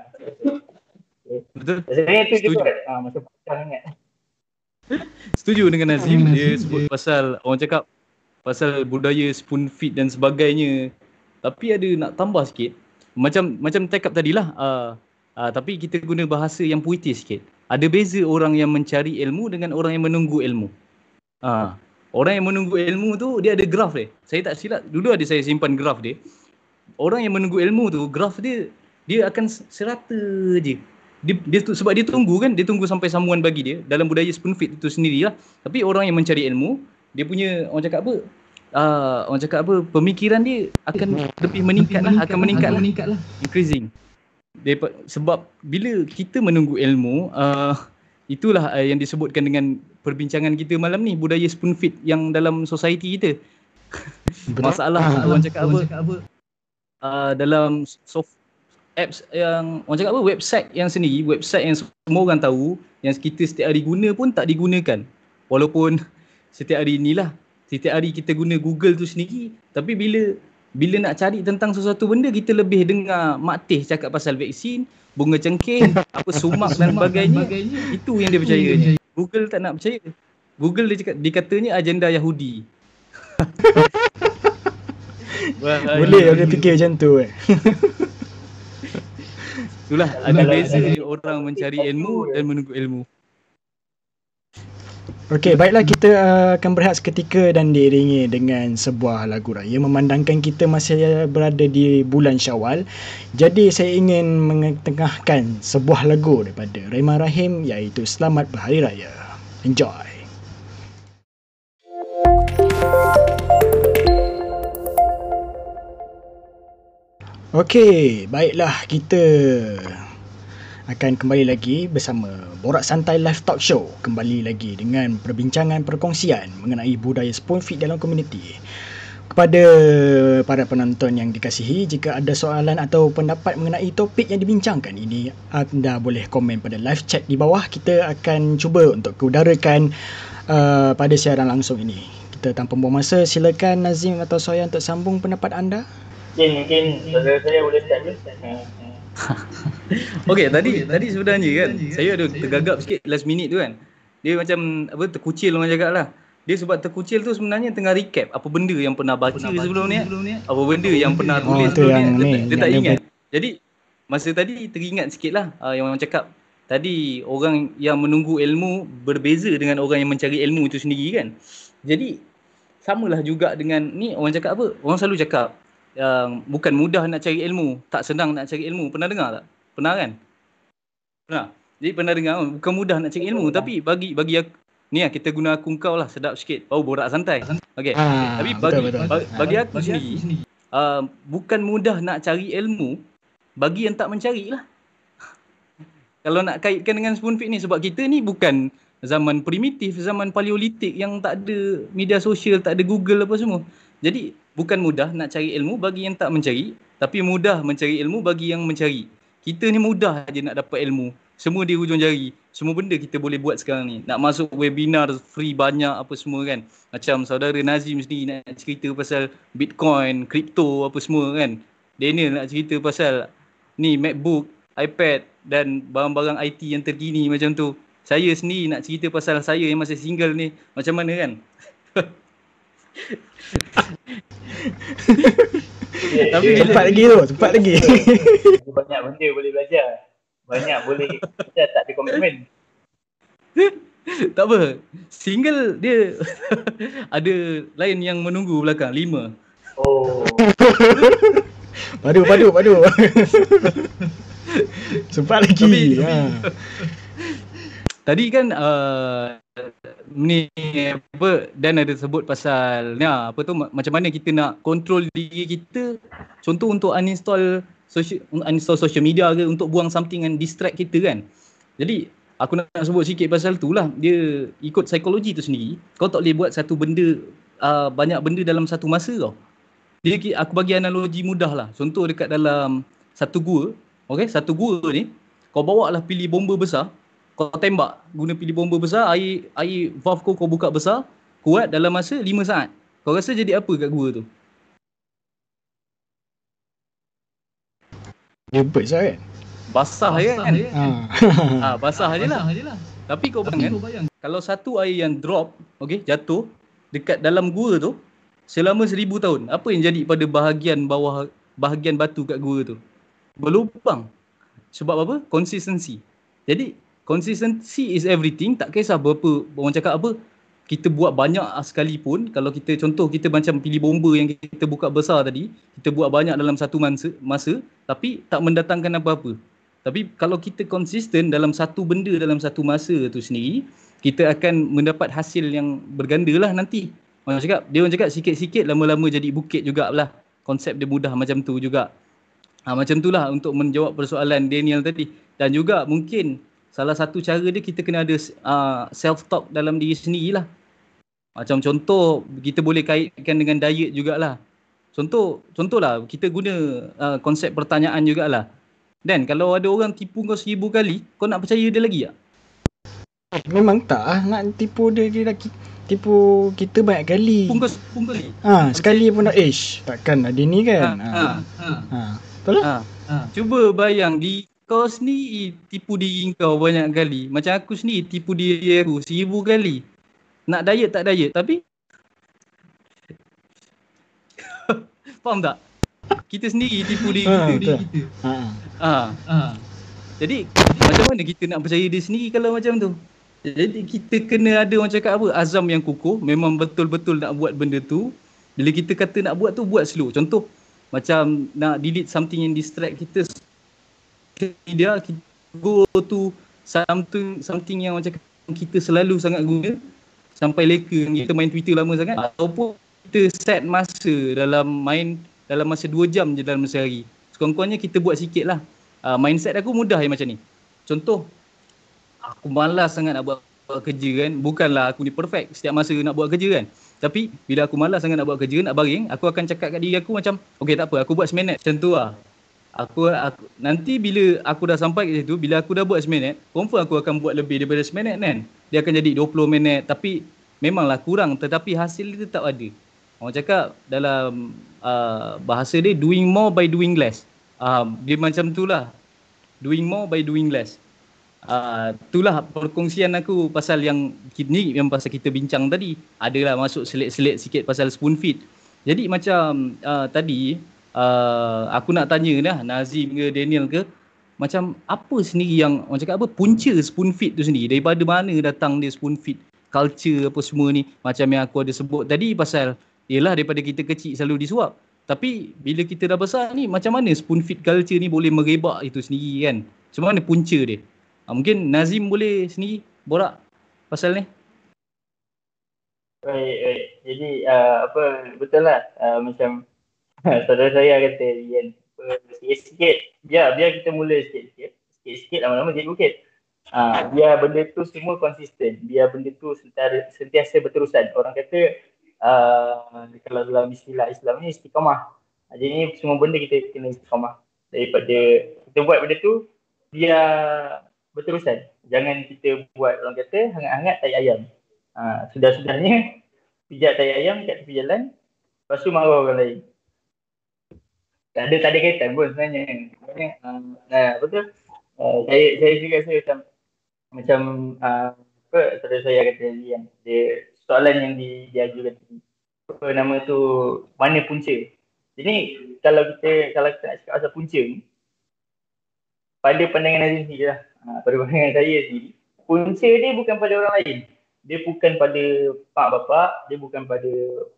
betul. Sebenarnya tu juga ah ha, masa sangat. Setuju dengan Nazim. Dia sebut pasal orang cakap pasal budaya spoon feed dan sebagainya. Tapi ada nak tambah sikit. Macam macam take up tadilah. Uh, uh, tapi kita guna bahasa yang puitis sikit. Ada beza orang yang mencari ilmu dengan orang yang menunggu ilmu. Uh, orang yang menunggu ilmu tu dia ada graf dia. Saya tak silap. Dulu ada saya simpan graf dia. Orang yang menunggu ilmu tu graf dia dia akan serata je. Dia, dia tu, sebab dia tunggu kan dia tunggu sampai sambungan bagi dia dalam budaya spoon feed itu sendirilah tapi orang yang mencari ilmu dia punya orang cakap apa? Uh, orang cakap apa? Pemikiran dia akan lebih meningkat lah akan meningkat lah, meningkat lah. increasing. Depa, sebab bila kita menunggu ilmu uh, itulah uh, yang disebutkan dengan perbincangan kita malam ni. Budaya spoon feed yang dalam society kita. Masalah orang cakap apa, cakap apa? Uh, dalam soft apps yang orang cakap apa? Website yang sendiri website yang semua orang tahu yang kita setiap hari guna pun tak digunakan. Walaupun setiap hari inilah. Setiap hari kita guna Google tu sendiri. Tapi bila bila nak cari tentang sesuatu benda kita lebih dengar Mak Teh cakap pasal vaksin bunga cengkeh apa sumak dan sebagainya. Itu yang dia percaya Google tak nak percaya. Google dia cakap dikatanya agenda Yahudi. Boleh dia fikir macam tu eh. Itulah ada beza orang mencari ilmu dan menunggu ilmu Okey, baiklah kita uh, akan berehat seketika dan diiringi dengan sebuah lagu raya memandangkan kita masih berada di bulan Syawal. Jadi saya ingin mengetengahkan sebuah lagu daripada Rahman Rahim iaitu Selamat Berhari Raya. Enjoy. Okey, baiklah kita akan kembali lagi bersama Borak Santai Live Talk Show kembali lagi dengan perbincangan perkongsian mengenai budaya spoon feed dalam komuniti. Kepada para penonton yang dikasihi, jika ada soalan atau pendapat mengenai topik yang dibincangkan ini, anda boleh komen pada live chat di bawah. Kita akan cuba untuk keudarakan uh, pada siaran langsung ini. Kita tanpa buang masa, silakan Nazim atau Soya untuk sambung pendapat anda. Mungkin, mungkin saya boleh start okay, tadi tadi sebenarnya kan saya ada tergagap sikit last minute tu kan. Dia macam apa terkucil orang cakap lah. Dia sebab terkucil tu sebenarnya tengah recap apa benda yang pernah baca pernah sebelum, ni, sebelum ni. Apa benda yang pernah oh, tulis sebelum ni. Dia, dia tak ingat. Jadi masa tadi teringat sikit lah uh, yang orang cakap. Tadi orang yang menunggu ilmu berbeza dengan orang yang mencari ilmu itu sendiri kan. Jadi samalah juga dengan ni orang cakap apa? Orang selalu cakap yang bukan mudah nak cari ilmu, tak senang nak cari ilmu. Pernah dengar tak? Pernah kan? Pernah. Jadi pernah dengar bukan mudah nak cari ilmu tapi bagi bagi aku ni lah kita guna aku kau lah sedap sikit. Oh borak santai. Okey. Ha, tapi bagi betul, betul. bagi aku bagi sendiri uh, bukan mudah nak cari ilmu bagi yang tak mencari lah. Kalau nak kaitkan dengan spoon feed ni sebab kita ni bukan zaman primitif, zaman paleolitik yang tak ada media sosial, tak ada Google apa semua. Jadi bukan mudah nak cari ilmu bagi yang tak mencari tapi mudah mencari ilmu bagi yang mencari. Kita ni mudah aja nak dapat ilmu. Semua di hujung jari. Semua benda kita boleh buat sekarang ni. Nak masuk webinar free banyak apa semua kan. Macam saudara Nazim sendiri nak cerita pasal bitcoin crypto apa semua kan. Daniel nak cerita pasal ni macbook ipad dan barang-barang IT yang terkini macam tu. Saya sendiri nak cerita pasal saya yang masih single ni. Macam mana kan Tapi yeah, cepat lagi tu, cepat lagi. Banyak benda boleh belajar. Banyak boleh belajar tak ada komitmen. tak apa. Single dia ada lain yang menunggu belakang. Lima. Oh. Padu, padu, padu. Sempat lagi. Tapi- ha. Tadi kan uh, ni apa Dan ada sebut pasal ni ah, apa tu ma- macam mana kita nak control diri kita contoh untuk uninstall social uninstall social media ke untuk buang something and distract kita kan. Jadi aku nak sebut sikit pasal tu lah dia ikut psikologi tu sendiri kau tak boleh buat satu benda uh, banyak benda dalam satu masa tau. Dia aku bagi analogi mudah lah. Contoh dekat dalam satu gua, okey, satu gua ni kau bawa lah pilih bomba besar, kau tembak guna pilih bomba besar, air air valve kau kau buka besar, kuat dalam masa 5 saat. Kau rasa jadi apa kat gua tu? Dia burst lah kan? Basah kan? Ha. Ha, basah je lah. Tapi kau bayang, kalau satu air yang drop, okey, jatuh dekat dalam gua tu selama seribu tahun, apa yang jadi pada bahagian bawah bahagian batu kat gua tu? Berlubang. Sebab apa? Consistency. Jadi consistency is everything. Tak kisah berapa orang cakap apa. Kita buat banyak sekalipun kalau kita contoh kita macam pilih bomba yang kita buka besar tadi, kita buat banyak dalam satu masa, masa tapi tak mendatangkan apa-apa. Tapi kalau kita konsisten dalam satu benda dalam satu masa tu sendiri, kita akan mendapat hasil yang berganda lah nanti. Orang cakap, dia orang cakap sikit-sikit lama-lama jadi bukit jugalah. Konsep dia mudah macam tu juga. Ha, macam tu lah untuk menjawab persoalan Daniel tadi. Dan juga mungkin salah satu cara dia kita kena ada uh, self-talk dalam diri sendiri lah. Macam contoh kita boleh kaitkan dengan diet jugalah. Contoh contohlah kita guna uh, konsep pertanyaan jugalah. Dan kalau ada orang tipu kau seribu kali, kau nak percaya dia lagi tak? Memang tak lah nak tipu dia, dia ki- tipu kita banyak kali. Tipu kau seribu kali. Ha, sekali pun dah ish. Takkan ada ni kan. Ha. Ha, Ha. ha, Betul lah. ha, ha. Cuba bayang di kau sendiri tipu diri kau banyak kali. Macam aku sendiri tipu diri aku seribu kali. Nak diet tak diet tapi Faham tak? Kita sendiri tipu diri Ha, kita. Ha. Ha. ha. Jadi macam mana kita nak percaya dia sendiri kalau macam tu? Jadi kita kena ada orang cakap apa azam yang kukuh memang betul-betul nak buat benda tu. Bila kita kata nak buat tu buat slow. Contoh macam nak delete something yang distract kita dia kita go to something something yang macam kita selalu sangat guna sampai leka kita main Twitter lama sangat ataupun kita set masa dalam main dalam masa 2 jam je dalam sehari. Sekurang-kurangnya kita buat sikit lah. Uh, mindset aku mudah yang macam ni. Contoh, aku malas sangat nak buat, buat kerja kan. Bukanlah aku ni perfect setiap masa nak buat kerja kan. Tapi bila aku malas sangat nak buat kerja, nak baring, aku akan cakap kat diri aku macam, okay tak apa, aku buat seminit. Macam tu lah. Aku, aku nanti bila aku dah sampai kat situ, bila aku dah buat seminit, confirm aku akan buat lebih daripada seminit kan. Dia akan jadi 20 minit tapi memanglah kurang tetapi hasil dia tetap ada. Orang cakap dalam uh, bahasa dia doing more by doing less. Uh, dia macam tu lah. Doing more by doing less. Uh, itulah perkongsian aku pasal yang ni yang pasal kita bincang tadi. Adalah masuk selit-selit sikit pasal spoon feed. Jadi macam uh, tadi uh, aku nak tanya dah Nazim ke Daniel ke macam apa sendiri yang orang cakap apa punca spoon feed tu sendiri daripada mana datang dia spoon feed culture apa semua ni macam yang aku ada sebut tadi pasal Yelah daripada kita kecil selalu disuap. Tapi bila kita dah besar ni macam mana spoon feed culture ni boleh merebak itu sendiri kan? Macam mana punca dia? Ha, mungkin Nazim boleh sendiri borak pasal ni? Baik, baik. Jadi uh, apa betul lah uh, macam saudara saya kata Ian apa, sikit-sikit biar biar kita mula sikit-sikit sikit-sikit lama-lama jadi bukit. Uh, biar benda tu semua konsisten, biar benda tu sentiasa, sentiasa berterusan. Orang kata uh, kalau dalam istilah Islam ni istiqamah. Uh, jadi ni semua benda kita kena istiqamah. Daripada kita buat benda tu biar berterusan. Jangan kita buat orang kata hangat-hangat tai ayam. Ha, sudah-sudahnya pijat tai ayam kat tepi jalan lepas tu marah orang lain. Tak ada, tak ada kaitan pun sebenarnya. Sebenarnya, uh, nah, betul. Uh, saya, saya juga rasa macam macam uh, apa saudara saya kata tadi kan. Dia soalan yang di, diajukan tadi. Apa nama tu mana punca. Jadi kalau kita kalau kita nak cakap pasal punca ni pada pandangan Nazim sendiri lah. Pada pandangan saya sendiri. Punca dia bukan pada orang lain. Dia bukan pada pak bapak, dia bukan pada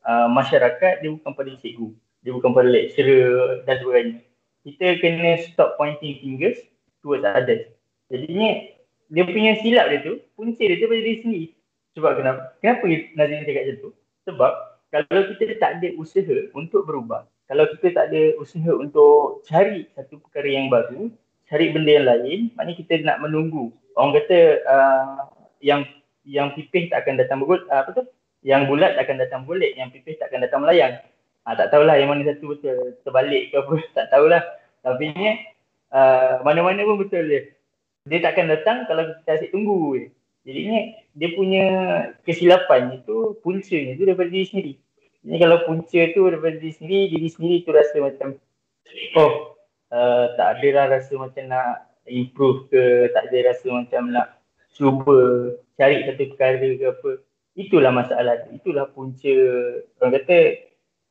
uh, masyarakat, dia bukan pada cikgu. Dia bukan pada lecturer dan sebagainya. Kita kena stop pointing fingers towards others. Jadinya dia punya silap dia tu, punca dia tu pada diri sendiri. Sebab kenapa? Kenapa Nazim cakap macam tu? Sebab kalau kita tak ada usaha untuk berubah, kalau kita tak ada usaha untuk cari satu perkara yang baru, cari benda yang lain, maknanya kita nak menunggu. Orang kata uh, yang yang pipih tak akan datang bergul, uh, apa tu? Yang bulat akan datang bergolek, yang pipih tak akan datang melayang. Uh, tak tahulah yang mana satu betul, terbalik ke apa, tak tahulah. Tapi ni uh, mana-mana pun betul dia. Dia tak akan datang kalau kita asyik tunggu je. Jadinya dia punya kesilapan itu puncanya itu daripada diri sendiri. Jadi kalau punca tu daripada diri sendiri, diri sendiri tu rasa macam oh uh, tak ada lah rasa macam nak improve ke, tak ada rasa macam nak cuba cari satu perkara ke apa. Itulah masalah tu. Itulah punca, orang kata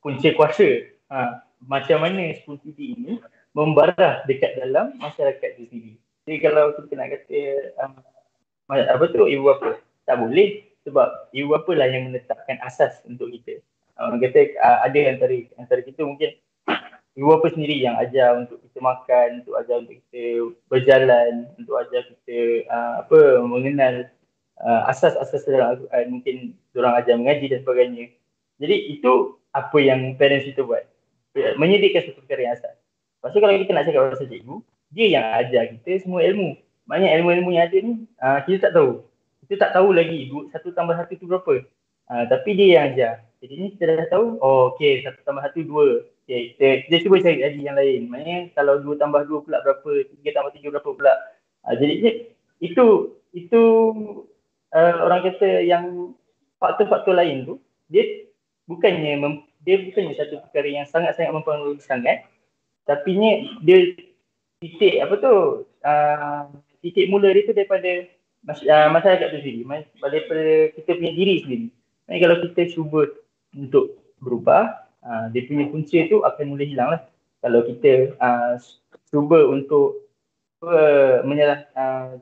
punca kuasa. Ha, macam mana spoon feeding ini membarah dekat dalam masyarakat itu sendiri. Jadi kalau kita nak kata um, apa tu ibu bapa, tak boleh sebab ibu bapa lah yang menetapkan asas untuk kita. Orang kata uh, ada antara antara kita mungkin ibu bapa sendiri yang ajar untuk kita makan, untuk ajar untuk kita berjalan, untuk ajar kita uh, apa mengenal uh, asas-asas dalam Al-Quran, mungkin orang ajar mengaji dan sebagainya. Jadi itu apa yang parents kita buat. Menyediakan satu perkara yang asas. Lepas tu kalau kita nak cakap pasal cikgu, dia yang ajar kita semua ilmu. Maknanya ilmu-ilmu yang ada ni, uh, kita tak tahu. Kita tak tahu lagi satu tambah satu tu berapa. Uh, tapi dia yang ajar. Jadi ni kita dah tahu, oh okey satu tambah satu dua. Okay, kita, kita cuba cari lagi yang lain. Maknanya kalau dua tambah dua pula berapa, tiga tambah tiga berapa pula. Uh, jadi itu itu uh, orang kata yang faktor-faktor lain tu, dia bukannya mem, dia bukannya satu perkara yang sangat-sangat mempengaruhi sangat. Tapi ni dia titik apa tu, uh, titik mula dia tu daripada masyarakat tu sendiri. Daripada kita punya diri sendiri. Jadi kalau kita cuba untuk berubah, uh, dia punya punca tu akan mula hilang lah. Kalau kita uh, cuba untuk uh, menyalah, uh,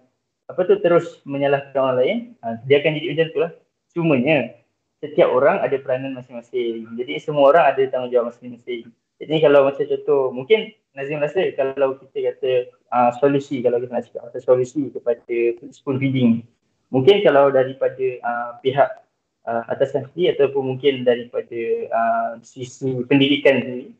apa tu terus menyalahkan orang lain, uh, dia akan jadi macam tu lah. Cumanya, setiap orang ada peranan masing-masing. Jadi semua orang ada tanggungjawab masing-masing. Jadi kalau macam contoh, mungkin Nazim rasa kalau kita kata uh, solusi, kalau kita nak cakap pasal solusi kepada spoon feeding. Mungkin kalau daripada uh, pihak uh, atasan sendiri ataupun mungkin daripada uh, sisi pendidikan sendiri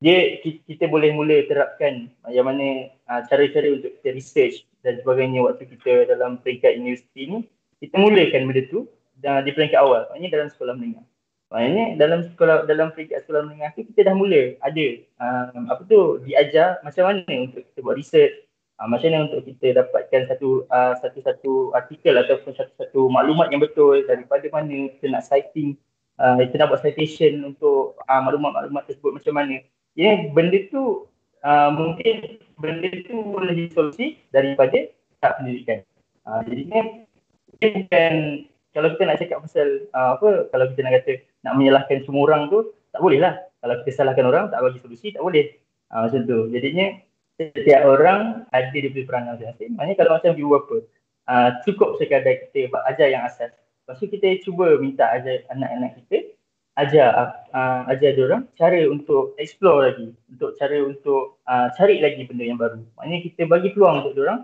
dia kita boleh mula terapkan yang mana uh, cara-cara untuk kita research dan sebagainya waktu kita dalam peringkat universiti ni kita mulakan benda tu di peringkat awal. Maknanya dalam sekolah menengah. Maknanya dalam sekolah dalam peringkat sekolah menengah tu kita dah mula. Ada um, apa tu diajar macam mana untuk kita buat research. Uh, macam mana untuk kita dapatkan satu uh, satu-satu artikel ataupun satu-satu maklumat yang betul daripada mana kita nak citing uh, kita nak buat citation untuk uh, maklumat-maklumat tersebut macam mana. Ya benda tu uh, mungkin benda tu boleh disolusi daripada tak pendidikan. Uh, jadinya bukan kalau kita nak cakap pasal uh, apa kalau kita nak kata nak menyalahkan semua orang tu tak boleh lah kalau kita salahkan orang tak bagi solusi tak boleh uh, macam tu jadinya setiap orang ada dia punya peranan masing-masing. Maknanya kalau macam ibu bapa, uh, cukup sekadar kita ajar yang asas. Lepas tu kita cuba minta ajar anak-anak kita, ajar uh, ajar dia orang cara untuk explore lagi, untuk cara untuk uh, cari lagi benda yang baru. Maknanya kita bagi peluang untuk dia orang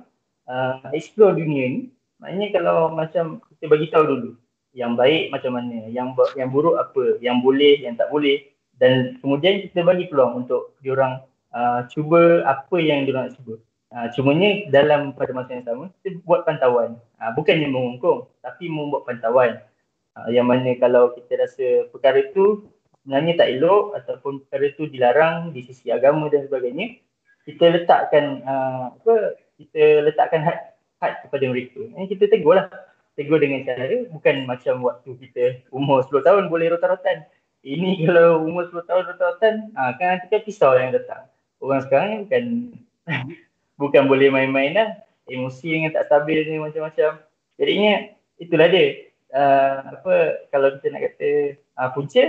uh, explore dunia ni. Maknanya kalau macam kita bagi tahu dulu yang baik macam mana, yang yang buruk apa, yang boleh, yang tak boleh dan kemudian kita bagi peluang untuk dia orang uh, cuba apa yang dia nak cuba. Uh, cumanya dalam pada masa yang sama kita buat pantauan. Uh, bukannya mengungkung tapi membuat pantauan. Uh, yang mana kalau kita rasa perkara itu sebenarnya tak elok ataupun perkara itu dilarang di sisi agama dan sebagainya, kita letakkan uh, apa kita letakkan had had kepada mereka. Ini kita tegur lah. Tegur dengan cara bukan macam waktu kita umur 10 tahun boleh rotan-rotan. Ini kalau umur 10 tahun rotan-rotan, uh, kan kita pisau yang datang orang sekarang ni bukan bukan boleh main-main lah. Emosi dengan tak stabil ni macam-macam. Jadinya itulah dia. Uh, apa kalau kita nak kata uh, punca,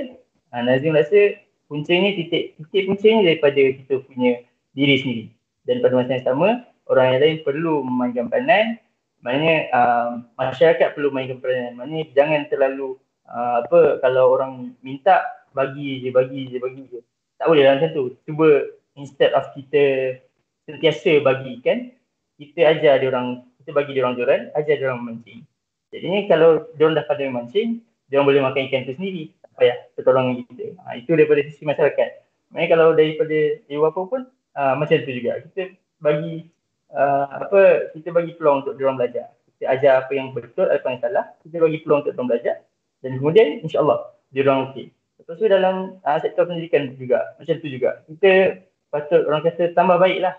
uh, Nazim rasa puncanya titik titik puncanya daripada kita punya diri sendiri. Dan pada masa yang sama, orang yang lain perlu memainkan peranan. Maknanya uh, masyarakat perlu mainkan peranan. Maknanya jangan terlalu uh, apa kalau orang minta bagi je, bagi je, bagi je. Tak boleh lah macam tu. Cuba instead of kita sentiasa bagikan, kita ajar dia orang, kita bagi dia orang joran, ajar dia orang memancing. Jadinya kalau dia orang dah pandai memancing, dia orang boleh makan ikan tu sendiri. Tak payah pertolongan kita. Ha, itu daripada sisi masyarakat. Maknanya kalau daripada ibu apa pun, uh, macam tu juga. Kita bagi uh, apa kita bagi peluang untuk dia orang belajar. Kita ajar apa yang betul, apa yang salah. Kita bagi peluang untuk dia orang belajar. Dan kemudian insya-Allah dia orang okey. Lepas tu dalam uh, sektor pendidikan juga macam tu juga. Kita patut orang kata tambah baiklah.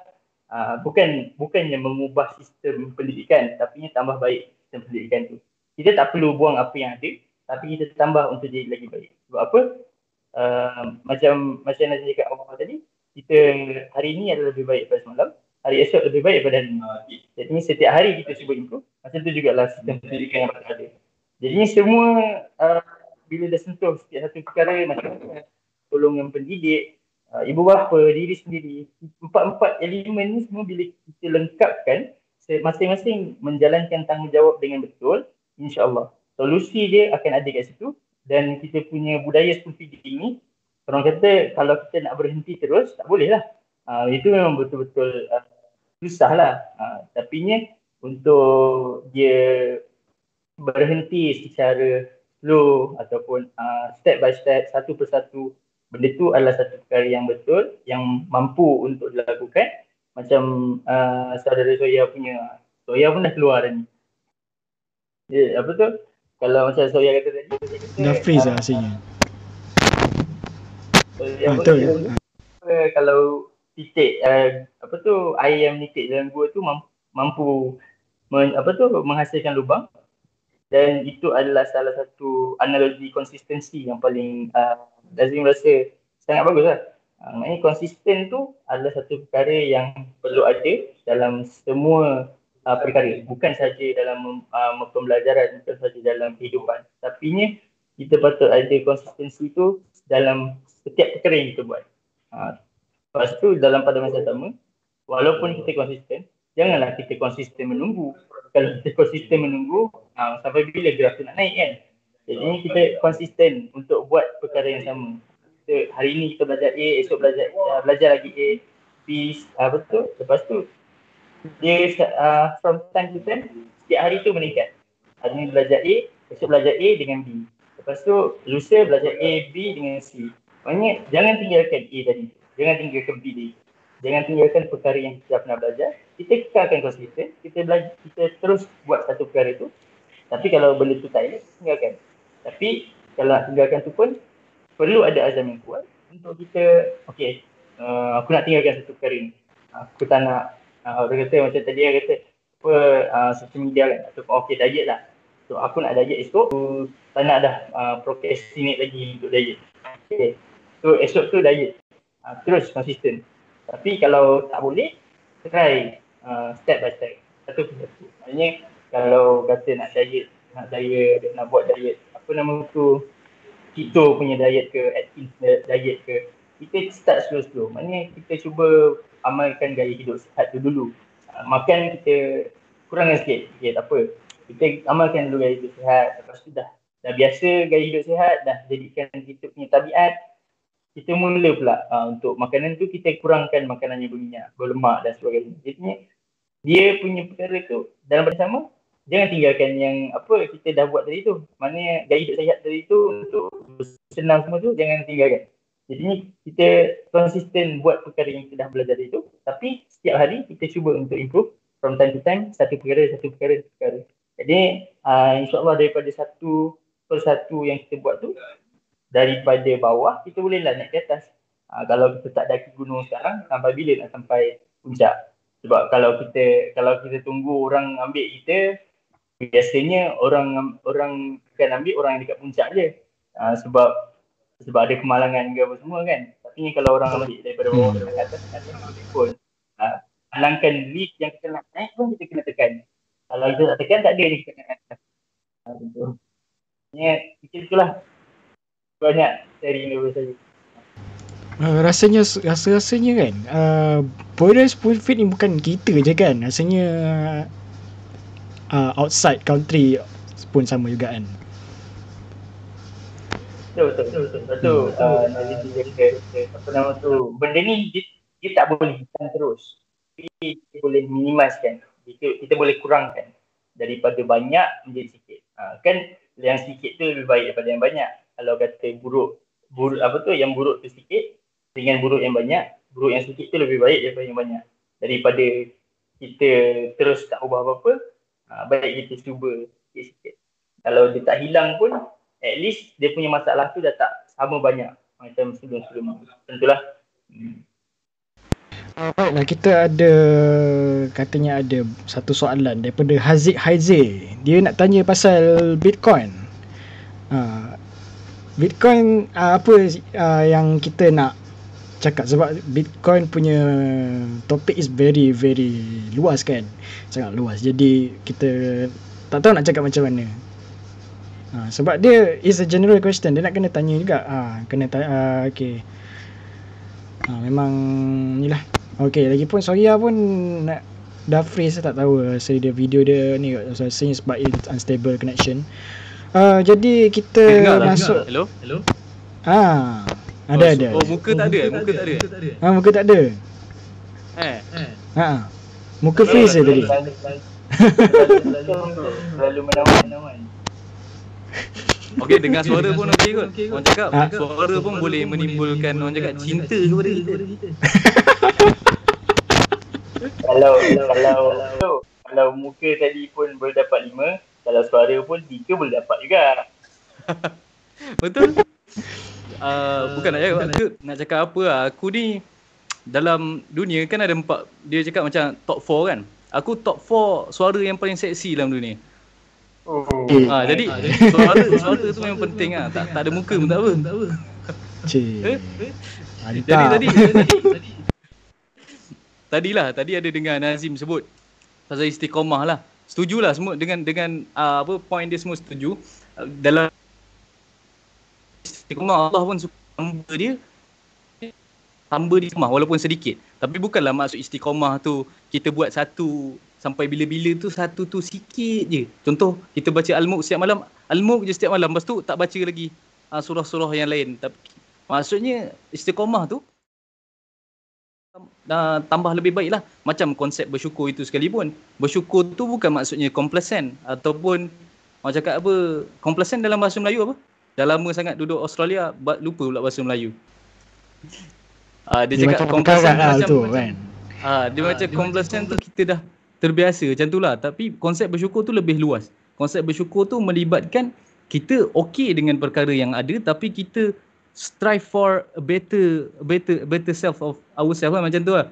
Uh, bukan bukannya mengubah sistem pendidikan tapi tambah baik sistem pendidikan tu. Kita tak perlu buang apa yang ada tapi kita tambah untuk jadi lagi baik. Sebab apa? Uh, macam macam yang saya cakap awal tadi, kita hari ini adalah lebih baik pada semalam, hari esok lebih baik pada hari ini. Jadi setiap hari kita cuba improve. Macam tu jugalah sistem pendidikan yang ada. Jadi semua uh, bila dah sentuh setiap satu perkara macam golongan pendidik, uh, ibu bapa, diri sendiri, empat-empat elemen ni semua bila kita lengkapkan masing-masing menjalankan tanggungjawab dengan betul, insya-Allah solusi dia akan ada kat situ dan kita punya budaya spoon feeding ni orang kata kalau kita nak berhenti terus tak boleh lah uh, itu memang betul-betul uh, susah lah uh, tapi nya untuk dia berhenti secara slow ataupun uh, step by step satu persatu benda tu adalah satu perkara yang betul yang mampu untuk dilakukan. Macam uh, saudara Soya punya. Soya pun dah keluar ni. Ya, apa tu? Kalau macam Soya kata tadi dah freeze lah rasanya ah, betul. ya. kalau titik uh, apa tu air yang menitik dalam gua tu mampu men, apa tu menghasilkan lubang. Dan itu adalah salah satu analogi konsistensi yang paling uh, Lazim rasa sangat bagus lah. Uh, maknanya konsisten tu adalah satu perkara yang perlu ada dalam semua uh, perkara. Bukan saja dalam uh, pembelajaran bukan saja dalam kehidupan. Tapi nya kita patut ada konsistensi tu dalam setiap perkara yang kita buat. Uh, lepas tu dalam pada masa sama walaupun kita konsisten janganlah kita konsisten menunggu kalau kita konsisten menunggu uh, sampai bila graf tu nak naik kan jadi kita konsisten untuk buat perkara yang sama kita, hari ini kita belajar A esok belajar uh, belajar lagi A B uh, betul lepas tu dia uh, from time to time setiap hari tu meningkat. Hari ni belajar A, besok belajar A dengan B. Lepas tu lusa belajar A, B dengan C. Maknanya jangan tinggalkan A tadi. Jangan tinggalkan tadi. Jangan tinggalkan perkara yang kita pernah belajar. Kita kekalkan konsisten. Kita belajar, kita terus buat satu perkara tu. Tapi kalau benda tu tak elok, tinggalkan. Tapi kalau tinggalkan tu pun perlu ada azam yang kuat untuk kita, okay, uh, aku nak tinggalkan satu perkara ni. Aku tak nak uh, orang kata macam tadi dia kata apa uh, social media kan ataupun okey diet lah so aku nak diet esok aku tak nak dah uh, procrastinate lagi untuk diet okay. so esok tu diet uh, terus konsisten tapi kalau tak boleh try uh, step by step satu persatu maknanya kalau kata nak diet nak diet nak buat diet apa nama tu keto punya diet ke Atkins diet ke kita start slow-slow maknanya kita cuba amalkan gaya hidup sihat tu dulu. Uh, makan kita kurangkan sikit. Okay, tak apa. Kita amalkan dulu gaya hidup sihat. Lepas tu dah, dah biasa gaya hidup sihat, dah jadikan kita punya tabiat. Kita mula pula uh, untuk makanan tu kita kurangkan makanan yang berminyak, berlemak dan sebagainya. Jadi dia punya perkara tu dalam pada sama jangan tinggalkan yang apa kita dah buat tadi tu. Maknanya gaya hidup sihat tadi tu untuk senang semua tu jangan tinggalkan. Jadi kita konsisten buat perkara yang kita dah belajar itu tapi setiap hari kita cuba untuk improve from time to time satu perkara satu perkara satu perkara. Jadi uh, insyaAllah daripada satu persatu yang kita buat tu daripada bawah kita boleh lah naik ke atas. Uh, kalau kita tak daki gunung sekarang sampai bila nak sampai puncak. Sebab kalau kita kalau kita tunggu orang ambil kita biasanya orang orang akan ambil orang yang dekat puncak je. Uh, sebab sebab ada kemalangan ke apa semua kan tapi kalau orang ambil daripada bawah hmm. ke atas ada pun uh, halangkan lift yang kita nak naik pun kita kena tekan kalau kita tak tekan tak ada ni kita kena atas uh, betul ya itulah banyak sharing daripada saya Uh, rasanya rasa-rasanya kan uh, Boris Spoon Feed ni bukan kita je kan. Rasanya uh, outside country pun sama juga kan. Betul betul betul betul betul. Uh, Nazim dia kata apa nama tu benda ni dia, dia tak boleh hitam terus. Tapi kita boleh minimizekan kita, kita boleh kurangkan. Daripada banyak menjadi sikit. Uh, kan yang sikit tu lebih baik daripada yang banyak kalau kata buruk buruk apa tu yang buruk tu sikit dengan buruk yang banyak buruk yang sikit tu lebih baik daripada yang banyak daripada kita terus tak ubah apa-apa uh, baik kita cuba sikit-sikit kalau dia tak hilang pun at least dia punya masalah tu dah tak sama banyak macam sebelum-sebelum tentulah hmm. Alright kita ada katanya ada satu soalan daripada Haziq Haize. Dia nak tanya pasal Bitcoin. Uh, Bitcoin uh, apa uh, yang kita nak cakap sebab Bitcoin punya topik is very very luas kan. Sangat luas. Jadi kita tak tahu nak cakap macam mana. Ha, sebab dia is a general question. Dia nak kena tanya juga. Ha, kena tanya. Uh, okay. Ha, memang ni lah. Okay, lagipun Soria pun nak dah freeze tak tahu saya dia video dia ni since but it's unstable connection. Uh, jadi kita dengar, masuk. Hello? Hello? Ah. Ada oh, ada. Oh, muka tak ada. Muka tak ada. Ha, muka tak ada. Eh. Ha. Muka freeze tadi. Lalu menawan-menawan. Okey, dengar suara pun okey kot. Orang cakap ha? suara pun boleh menimbulkan orang cakap cinta kepada kita. kalau kalau kalau kalau muka tadi pun boleh dapat lima, kalau suara pun tiga boleh dapat juga. Betul? Uh, bukan nak cakap, aku, nak cakap apa lah. Aku ni dalam dunia kan ada empat, dia cakap macam top 4 kan. Aku top 4 suara yang paling seksi dalam dunia. Oh. Ha, jadi suara suara tu memang penting ah. Tak tak ada muka pun tak apa. Tak apa. Cik. Eh? Jadi tadi tadi tadi Tadilah tadi ada dengar Nazim sebut pasal istiqamah lah. Setujulah semua dengan dengan uh, apa point dia semua setuju. Uh, dalam istiqamah Allah pun hamba dia hamba dia istiqamah walaupun sedikit. Tapi bukanlah maksud istiqamah tu kita buat satu sampai bila-bila tu satu tu sikit je. Contoh kita baca Al-Mulk setiap malam, Al-Mulk je setiap malam. Lepas tu tak baca lagi uh, surah-surah yang lain. Tapi, maksudnya istiqomah tu uh, tambah lebih baik lah. Macam konsep bersyukur itu sekalipun. Bersyukur tu bukan maksudnya complacent ataupun orang cakap apa, complacent dalam bahasa Melayu apa? Dah lama sangat duduk Australia, lupa pula bahasa Melayu. Uh, dia, dia cakap complacent lah macam, tu, macam, kan? uh, dia uh, macam complacent tu kita dah terbiasa macam tu lah. Tapi konsep bersyukur tu lebih luas. Konsep bersyukur tu melibatkan kita okey dengan perkara yang ada tapi kita strive for a better better better self of ourselves lah macam tu lah.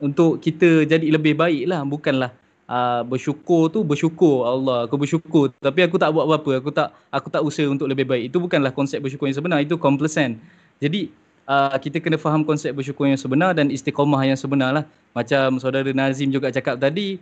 Untuk kita jadi lebih baik lah. Bukanlah uh, bersyukur tu bersyukur Allah aku bersyukur tapi aku tak buat apa-apa aku tak aku tak usaha untuk lebih baik itu bukanlah konsep bersyukur yang sebenar itu complacent jadi uh, kita kena faham konsep bersyukur yang sebenar dan istiqamah yang sebenar lah. Macam saudara Nazim juga cakap tadi,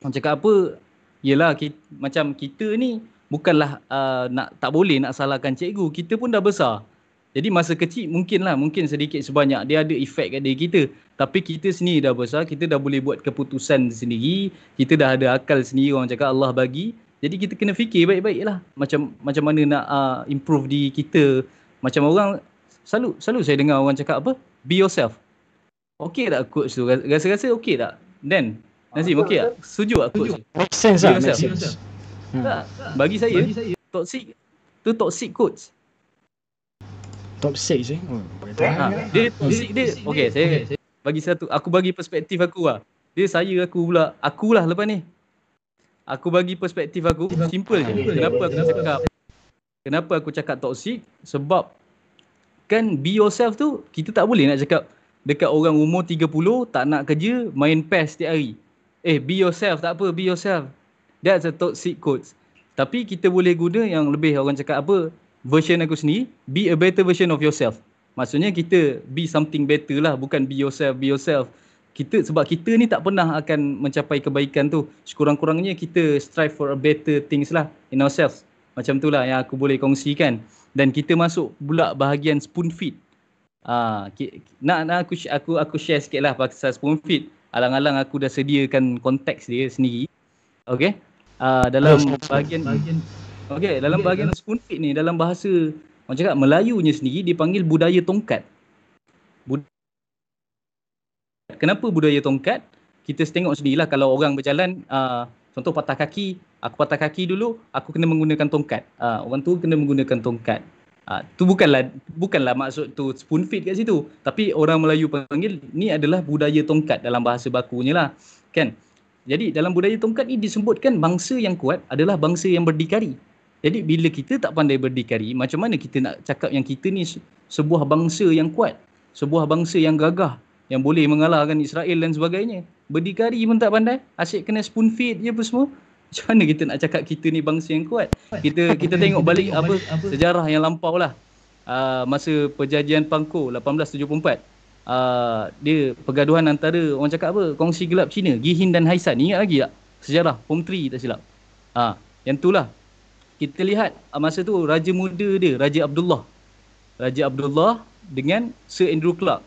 cakap apa, yelah kita, macam kita ni bukanlah uh, nak tak boleh nak salahkan cikgu, kita pun dah besar. Jadi masa kecil mungkinlah, mungkin sedikit sebanyak dia ada efek kat diri kita. Tapi kita sendiri dah besar, kita dah boleh buat keputusan sendiri, kita dah ada akal sendiri orang cakap Allah bagi. Jadi kita kena fikir baik-baik lah macam macam mana nak uh, improve di kita. Macam orang selalu selalu saya dengar orang cakap apa? Be yourself. Okey tak coach tu? Rasa-rasa okey tak? Then Nazim okey tak? Setuju tak coach? Make sense lah. Make sense. Tak, bagi saya, bagi saya toxic tu toxic coach. Toxic eh? Oh, ha, dia toxic dia. Okey, saya bagi satu aku bagi perspektif aku lah. Dia saya aku pula. Akulah lepas ni. Aku bagi perspektif aku simple je. Kenapa aku cakap Kenapa aku cakap toxic? Sebab kan be yourself tu kita tak boleh nak cakap dekat orang umur 30 tak nak kerja main PES setiap hari. Eh be yourself tak apa be yourself. That's a toxic quote. Tapi kita boleh guna yang lebih orang cakap apa version aku sendiri be a better version of yourself. Maksudnya kita be something better lah bukan be yourself be yourself. Kita sebab kita ni tak pernah akan mencapai kebaikan tu. Sekurang-kurangnya kita strive for a better things lah in ourselves. Macam tu lah yang aku boleh kongsikan dan kita masuk pula bahagian spoon feed. Ah, nak nak aku aku aku share sikitlah pasal spoon feed. Alang-alang aku dah sediakan konteks dia sendiri. Okey. Ah, dalam bahagian bahagian Okey, dalam bahagian spoon feed ni dalam bahasa orang cakap Melayunya sendiri dipanggil budaya tongkat. Bud- Kenapa budaya tongkat? Kita tengok sendirilah kalau orang berjalan uh, contoh patah kaki, aku patah kaki dulu, aku kena menggunakan tongkat. Uh, orang tu kena menggunakan tongkat. Uh, tu bukanlah bukanlah maksud tu spoon feed kat situ. Tapi orang Melayu panggil ni adalah budaya tongkat dalam bahasa bakunya lah. Kan? Jadi dalam budaya tongkat ni disebutkan bangsa yang kuat adalah bangsa yang berdikari. Jadi bila kita tak pandai berdikari, macam mana kita nak cakap yang kita ni sebuah bangsa yang kuat, sebuah bangsa yang gagah, yang boleh mengalahkan Israel dan sebagainya. Berdikari pun tak pandai, asyik kena spoon feed je apa semua. Macam mana kita nak cakap kita ni bangsa yang kuat? Kita kita tengok balik apa sejarah yang lampau lah. Uh, masa perjanjian Pangko 1874. Uh, dia pergaduhan antara orang cakap apa kongsi gelap Cina Gihin dan Haisan ingat lagi tak sejarah form 3 tak silap ah uh, yang itulah kita lihat ah, masa tu raja muda dia raja Abdullah. Raja Abdullah dengan Sir Andrew Clark.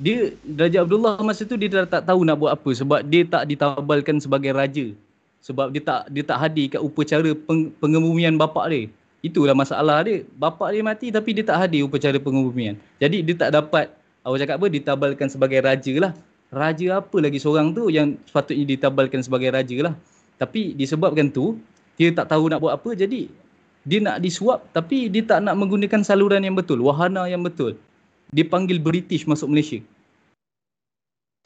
Dia raja Abdullah masa tu dia dah tak tahu nak buat apa sebab dia tak ditabalkan sebagai raja. Sebab dia tak dia tak hadir kat upacara peng, pengebumian bapak dia. Itulah masalah dia. Bapak dia mati tapi dia tak hadir upacara pengebumian jadi dia tak dapat awak cakap apa ditabalkan sebagai raja lah. Raja apa lagi seorang tu yang sepatutnya ditabalkan sebagai raja lah. Tapi disebabkan tu dia tak tahu nak buat apa jadi dia nak disuap tapi dia tak nak menggunakan saluran yang betul wahana yang betul. Dia panggil British masuk Malaysia.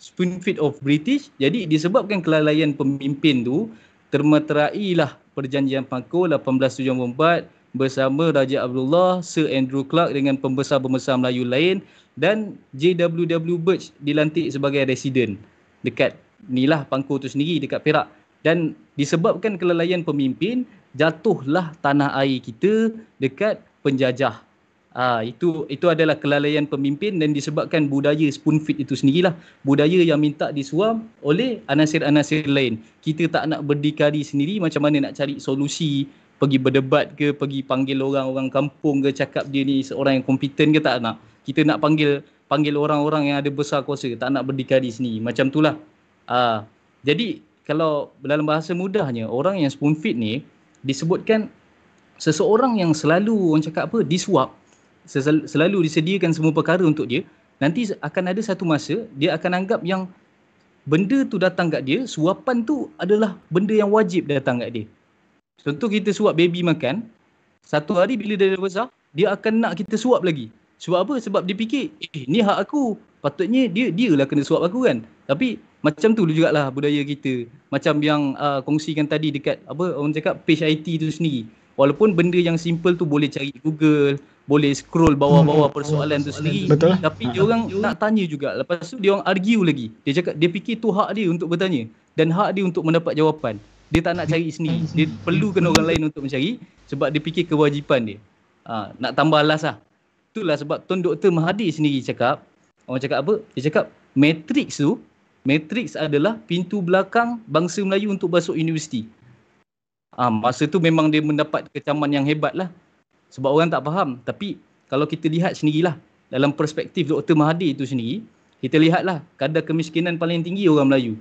Spoon feed of British jadi disebabkan kelalaian pemimpin tu termeterailah perjanjian Pangko 1874 bersama Raja Abdullah, Sir Andrew Clark dengan pembesar-pembesar Melayu lain dan JWW Birch dilantik sebagai residen dekat inilah Pangko tu sendiri dekat Perak dan disebabkan kelalaian pemimpin jatuhlah tanah air kita dekat penjajah. Ah itu itu adalah kelalaian pemimpin dan disebabkan budaya spoon feed itu sendirilah budaya yang minta disuam oleh anasir-anasir lain. Kita tak nak berdikari sendiri macam mana nak cari solusi pergi berdebat ke pergi panggil orang-orang kampung ke cakap dia ni seorang yang kompeten ke tak nak. Kita nak panggil panggil orang-orang yang ada besar kuasa tak nak berdikari sendiri. Macam itulah. Ah jadi kalau dalam bahasa mudahnya orang yang spoon feed ni disebutkan seseorang yang selalu orang cakap apa disuap selalu disediakan semua perkara untuk dia nanti akan ada satu masa dia akan anggap yang benda tu datang kat dia suapan tu adalah benda yang wajib datang kat dia. Contoh kita suap baby makan satu hari bila dia besar dia akan nak kita suap lagi. Sebab apa? Sebab dia fikir eh ni hak aku. Patutnya dia dia lah kena suap aku kan. Tapi macam tu jugalah budaya kita. Macam yang uh, kongsikan tadi dekat apa orang cakap page IT tu sendiri. Walaupun benda yang simple tu boleh cari Google, boleh scroll bawah-bawah hmm. persoalan tu sendiri. Betul. Tapi dia orang nak tanya juga. Lepas tu dia orang argue lagi. Dia cakap dia fikir tu hak dia untuk bertanya dan hak dia untuk mendapat jawapan. Dia tak nak cari sendiri. Dia perlukan orang lain untuk mencari sebab dia fikir kewajipan dia. Ha, nak tambah alas lah. Itulah sebab Tuan Dr. Mahathir sendiri cakap, orang cakap apa? Dia cakap matrix tu Matrix adalah pintu belakang bangsa Melayu untuk masuk universiti. Ah, masa tu memang dia mendapat kecaman yang hebat lah. Sebab orang tak faham. Tapi kalau kita lihat sendirilah dalam perspektif Dr. Mahathir itu sendiri, kita lihatlah kadar kemiskinan paling tinggi orang Melayu.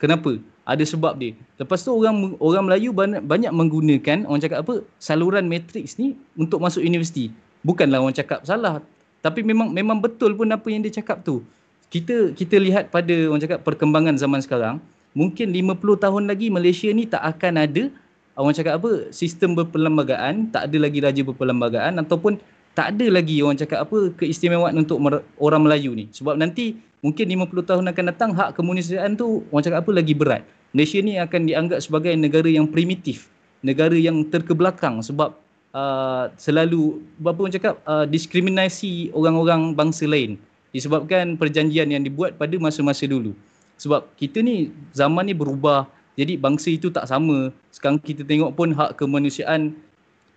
Kenapa? Ada sebab dia. Lepas tu orang orang Melayu banyak, banyak menggunakan orang cakap apa? saluran matrix ni untuk masuk universiti. Bukanlah orang cakap salah. Tapi memang memang betul pun apa yang dia cakap tu kita kita lihat pada orang cakap perkembangan zaman sekarang mungkin 50 tahun lagi Malaysia ni tak akan ada orang cakap apa sistem berperlembagaan tak ada lagi raja berperlembagaan ataupun tak ada lagi orang cakap apa keistimewaan untuk orang Melayu ni. Sebab nanti mungkin 50 tahun akan datang hak kemanusiaan tu orang cakap apa lagi berat. Malaysia ni akan dianggap sebagai negara yang primitif negara yang terkebelakang sebab uh, selalu apa orang cakap uh, diskriminasi orang-orang bangsa lain disebabkan perjanjian yang dibuat pada masa-masa dulu. Sebab kita ni zaman ni berubah. Jadi bangsa itu tak sama. Sekarang kita tengok pun hak kemanusiaan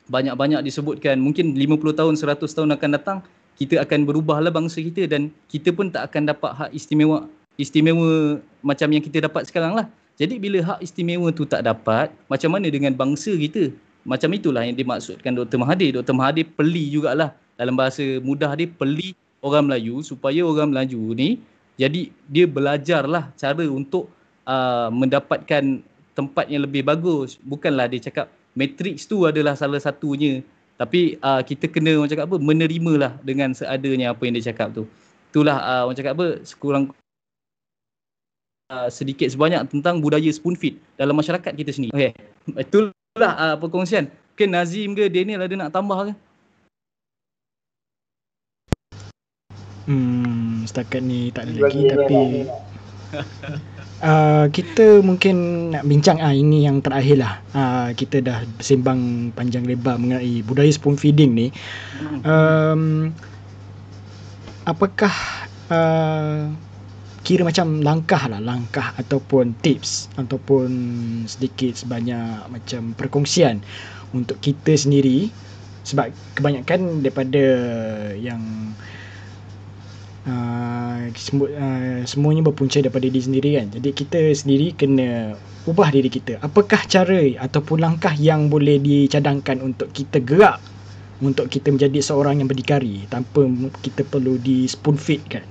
banyak-banyak disebutkan. Mungkin 50 tahun, 100 tahun akan datang, kita akan berubahlah bangsa kita dan kita pun tak akan dapat hak istimewa istimewa macam yang kita dapat sekarang lah. Jadi bila hak istimewa tu tak dapat, macam mana dengan bangsa kita? Macam itulah yang dimaksudkan Dr. Mahathir. Dr. Mahathir peli jugalah dalam bahasa mudah dia peli orang Melayu supaya orang Melayu ni jadi dia belajarlah cara untuk uh, mendapatkan tempat yang lebih bagus bukanlah dia cakap matrix tu adalah salah satunya Tapi uh, kita kena orang cakap apa menerimalah dengan seadanya apa yang dia cakap tu. Itulah uh, orang cakap apa sekurang uh, sedikit sebanyak tentang budaya spoon feed dalam masyarakat kita sendiri. Okey. Itulah uh, perkongsian. Mungkin Nazim ke Daniel ada nak tambah ke? Hmm, setakat ni tak ada lagi tapi uh, kita mungkin nak bincang ah uh, ini yang terakhir lah. Uh, kita dah sembang panjang lebar mengenai budaya spoon feeding ni. Um, apakah uh, kira macam langkah lah langkah ataupun tips ataupun sedikit sebanyak macam perkongsian untuk kita sendiri sebab kebanyakan daripada yang uh, semua, uh, semuanya berpunca daripada diri sendiri kan jadi kita sendiri kena ubah diri kita apakah cara ataupun langkah yang boleh dicadangkan untuk kita gerak untuk kita menjadi seorang yang berdikari tanpa kita perlu di spoon feed kan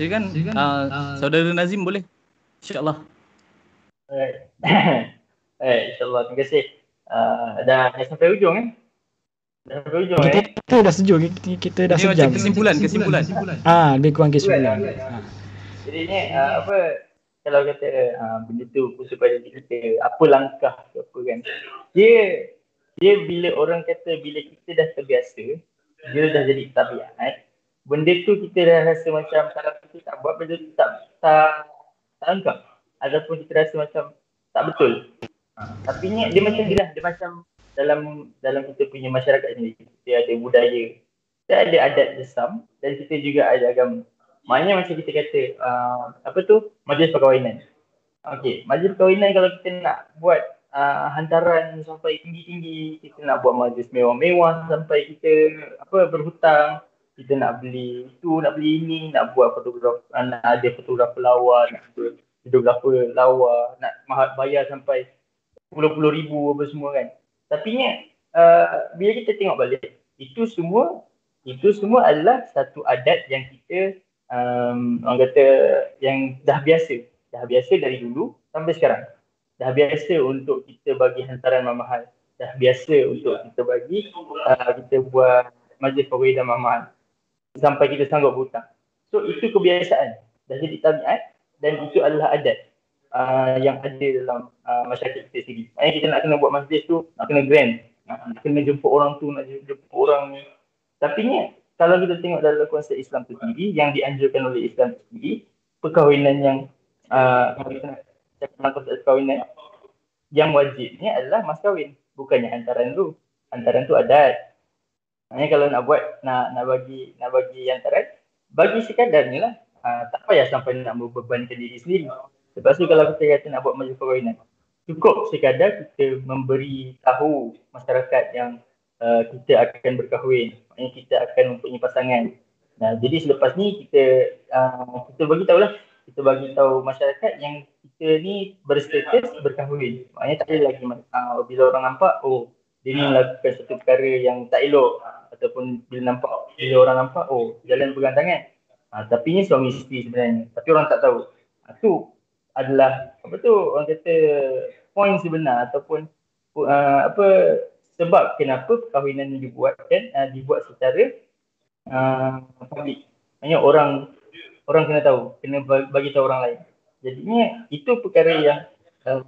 Silakan, Silakan uh, uh, saudara Nazim boleh. InsyaAllah. Alright. Alright, insyaAllah. Terima kasih. Uh, dah, dah sampai ujung eh. Dah kita, eh. Kita dah sejuk. Kita, kita dah sejam. Ini kesimpulan, kesimpulan. kesimpulan. Ah, lebih kurang kesimpulan. Ha. Jadi ni uh, apa kalau kata uh, benda tu supaya kita apa langkah ke apa kan. Dia dia bila orang kata bila kita dah terbiasa, dia dah jadi tabiat benda tu kita dah rasa macam kalau kita tak buat benda tu tak tak tak anggap ataupun kita rasa macam tak betul. Ha. Tapi ni dia macam dia lah, dia macam dalam dalam kita punya masyarakat ni kita ada budaya, kita ada adat desam dan kita juga ada agama. Maknanya macam kita kata uh, apa tu majlis perkahwinan. Okey, majlis perkahwinan kalau kita nak buat uh, hantaran sampai tinggi-tinggi, kita nak buat majlis mewah-mewah sampai kita apa berhutang kita nak beli itu, nak beli ini, nak buat fotograf, nak ada fotografer lawa, nak ada videografer lawa, nak mahal bayar sampai puluh-puluh ribu apa semua kan. Tapi ni, uh, bila kita tengok balik, itu semua itu semua adalah satu adat yang kita um, orang kata yang dah biasa. Dah biasa dari dulu sampai sekarang. Dah biasa untuk kita bagi hantaran mahal. Dah biasa untuk kita bagi uh, kita buat majlis perwira mahal sampai kita sanggup hutang. So itu kebiasaan dah jadi tabiat dan itu adalah adat uh, yang ada dalam uh, masyarakat kita sendiri. Maknanya kita nak kena buat majlis tu, nak kena grand, nak kena jemput orang tu, nak jemput orang ni. Tapi ni kalau kita tengok dalam konsep Islam tu sendiri yang dianjurkan oleh Islam tu sendiri, perkahwinan yang uh, kita nak cakap perkahwinan yang wajib ni adalah mas kahwin, bukannya hantaran tu. Hantaran tu adat. Maknanya kalau nak buat nak nak bagi nak bagi antara bagi sekadar ni lah. Uh, tak payah sampai nak membebankan diri sendiri. Sebab tu kalau kita kata nak buat majlis perkahwinan, cukup sekadar kita memberi tahu masyarakat yang uh, kita akan berkahwin. Maknanya kita akan mempunyai pasangan. Nah, jadi selepas ni kita uh, kita bagi tahu lah kita bagi tahu masyarakat yang kita ni berstatus berkahwin. Maknanya tak ada lagi uh, bila orang nampak oh dia ni melakukan satu perkara yang tak elok ataupun bila nampak bila orang nampak oh jalan pegang tangan ha, tapi ni suami isteri sebenarnya tapi orang tak tahu ha, tu adalah apa tu orang kata point sebenar ataupun uh, apa sebab kenapa perkahwinan ni dibuatkan uh, dibuat secara uh, public. Hanya orang orang kena tahu kena bagi tahu orang lain. Jadinya itu perkara yang uh,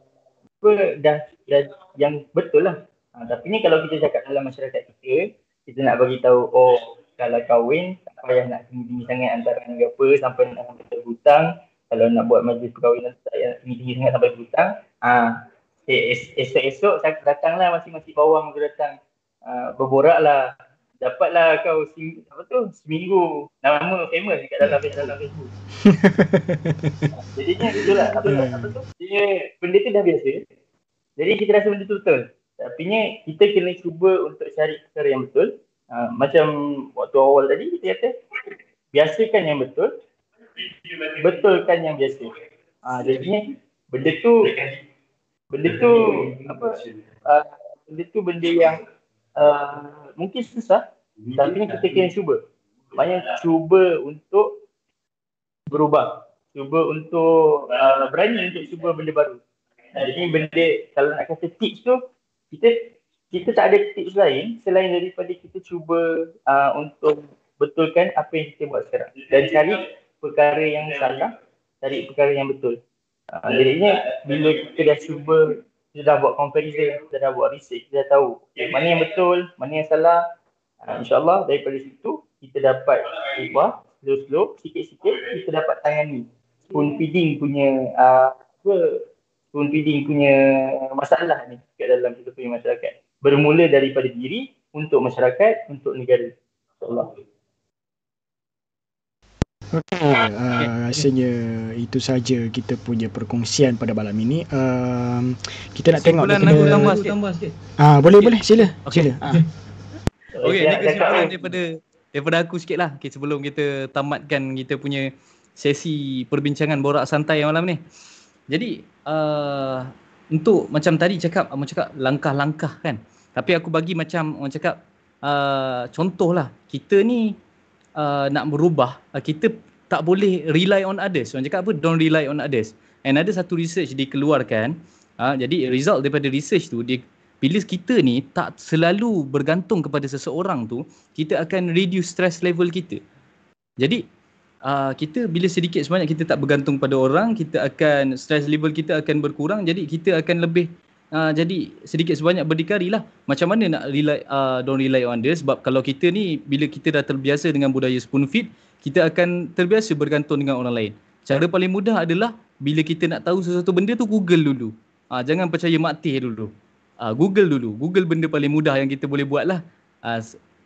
apa dah, dah yang betul lah. Ha, tapi ni kalau kita cakap dalam masyarakat kita, kita nak bagi tahu oh kalau kahwin tak payah nak tinggi-tinggi sangat antara ke apa sampai nak sampai berhutang kalau nak buat majlis perkahwinan tak payah tinggi-tinggi sangat sampai berhutang. Ah es- esok-esok saya datanglah masing-masing bawang tu datang. Uh, berborak lah dapatlah kau sing, apa tu seminggu. Nama famous dekat dalam dalam Facebook. Jadinya itulah. Apa tu apa tu dia benda tu dah biasa. Jadi kita rasa benda tu betul. Tapi ni kita kena cuba untuk cari perkara yang betul. Uh, macam waktu awal tadi kita kata biasakan yang betul. Betulkan yang biasa. Uh, jadi benda tu benda tu apa uh, benda tu benda yang uh, mungkin susah tapi kita kena cuba. Banyak cuba untuk berubah. Cuba untuk uh, berani untuk cuba benda baru. Jadi benda kalau nak kata tips tu kita kita tak ada tips lain selain daripada kita cuba uh, untuk betulkan apa yang kita buat sekarang dan cari perkara yang salah cari perkara yang betul. Uh, jadinya bila kita dah cuba kita dah buat comparison kita dah buat research kita dah tahu mana yang betul mana yang salah uh, insyaAllah daripada situ kita dapat ubah slow-slow sikit-sikit kita dapat tangani. Spoon feeding punya uh, apa spoon feeding punya masalah ni kat dalam kita punya masyarakat. Bermula daripada diri untuk masyarakat untuk negara. Insyaallah Okey, uh, rasanya itu saja kita punya perkongsian pada malam ini. Uh, kita nak tengok aku tambah sikit. Tambah sikit. Ah, boleh boleh sila. Okey. Sila. Ah. Okey, ni Nak cakap kesimpulan daripada daripada aku sikit lah. Okay, sebelum kita tamatkan kita punya sesi perbincangan borak santai malam ni. Jadi, uh, untuk macam tadi cakap, Abang cakap langkah-langkah kan. Tapi aku bagi macam orang cakap, uh, contohlah, kita ni uh, nak berubah, uh, kita tak boleh rely on others. Orang cakap apa? Don't rely on others. And ada satu research dikeluarkan, uh, jadi result daripada research tu, dia bila kita ni tak selalu bergantung kepada seseorang tu, kita akan reduce stress level kita. Jadi uh, kita bila sedikit sebanyak kita tak bergantung pada orang, kita akan stress level kita akan berkurang. Jadi kita akan lebih uh, jadi sedikit sebanyak berdikari lah. Macam mana nak rely, uh, don't rely on others sebab kalau kita ni bila kita dah terbiasa dengan budaya spoon feed, kita akan terbiasa bergantung dengan orang lain. Cara paling mudah adalah bila kita nak tahu sesuatu benda tu Google dulu. Uh, jangan percaya maktih dulu. Uh, Google dulu. Google benda paling mudah yang kita boleh buat lah. Uh,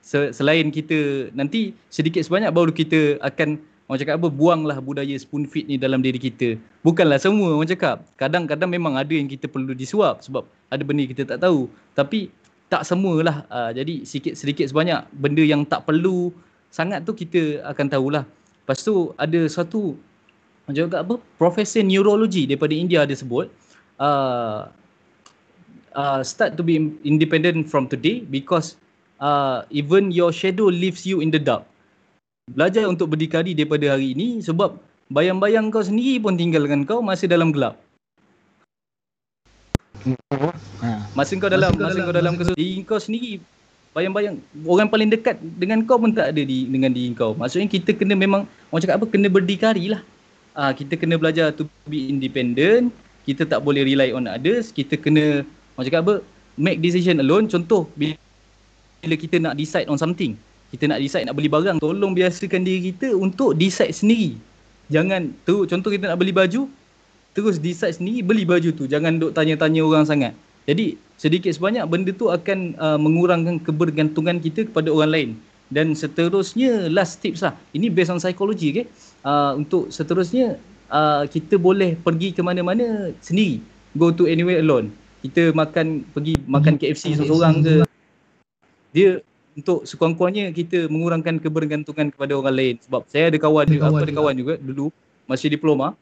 selain kita nanti sedikit sebanyak baru kita akan orang cakap apa buanglah budaya spoon feed ni dalam diri kita. Bukanlah semua orang cakap. Kadang-kadang memang ada yang kita perlu disuap sebab ada benda kita tak tahu. Tapi tak semualah. Uh, jadi sikit sedikit sebanyak benda yang tak perlu sangat tu kita akan tahulah. Lepas tu ada satu orang cakap apa profesor neurologi daripada India dia sebut uh, uh, start to be independent from today because uh, even your shadow leaves you in the dark. Belajar untuk berdikari daripada hari ini sebab bayang-bayang kau sendiri pun tinggalkan kau masa dalam gelap. Ha. Masa kau dalam masa kau dalam kesusahan diri kau sendiri bayang-bayang orang paling dekat dengan kau pun tak ada di dengan diri kau. Maksudnya kita kena memang orang cakap apa kena berdikari lah. Ah kita kena belajar to be independent. Kita tak boleh rely on others. Kita kena orang cakap apa make decision alone. Contoh bila kita nak decide on something. Kita nak decide nak beli barang, tolong biasakan diri kita untuk decide sendiri. Jangan tu contoh kita nak beli baju, terus decide sendiri beli baju tu. Jangan duk tanya-tanya orang sangat. Jadi sedikit sebanyak benda tu akan uh, mengurangkan kebergantungan kita kepada orang lain. Dan seterusnya last tips lah. Ini based on psychology okay. Uh, untuk seterusnya uh, kita boleh pergi ke mana-mana sendiri. Go to anywhere alone. Kita makan pergi makan KFC seorang-seorang ke. Dia untuk sekurang-kurangnya kita mengurangkan kebergantungan kepada orang lain. Sebab saya ada kawan, kawan aku ada kawan juga dulu masih diploma.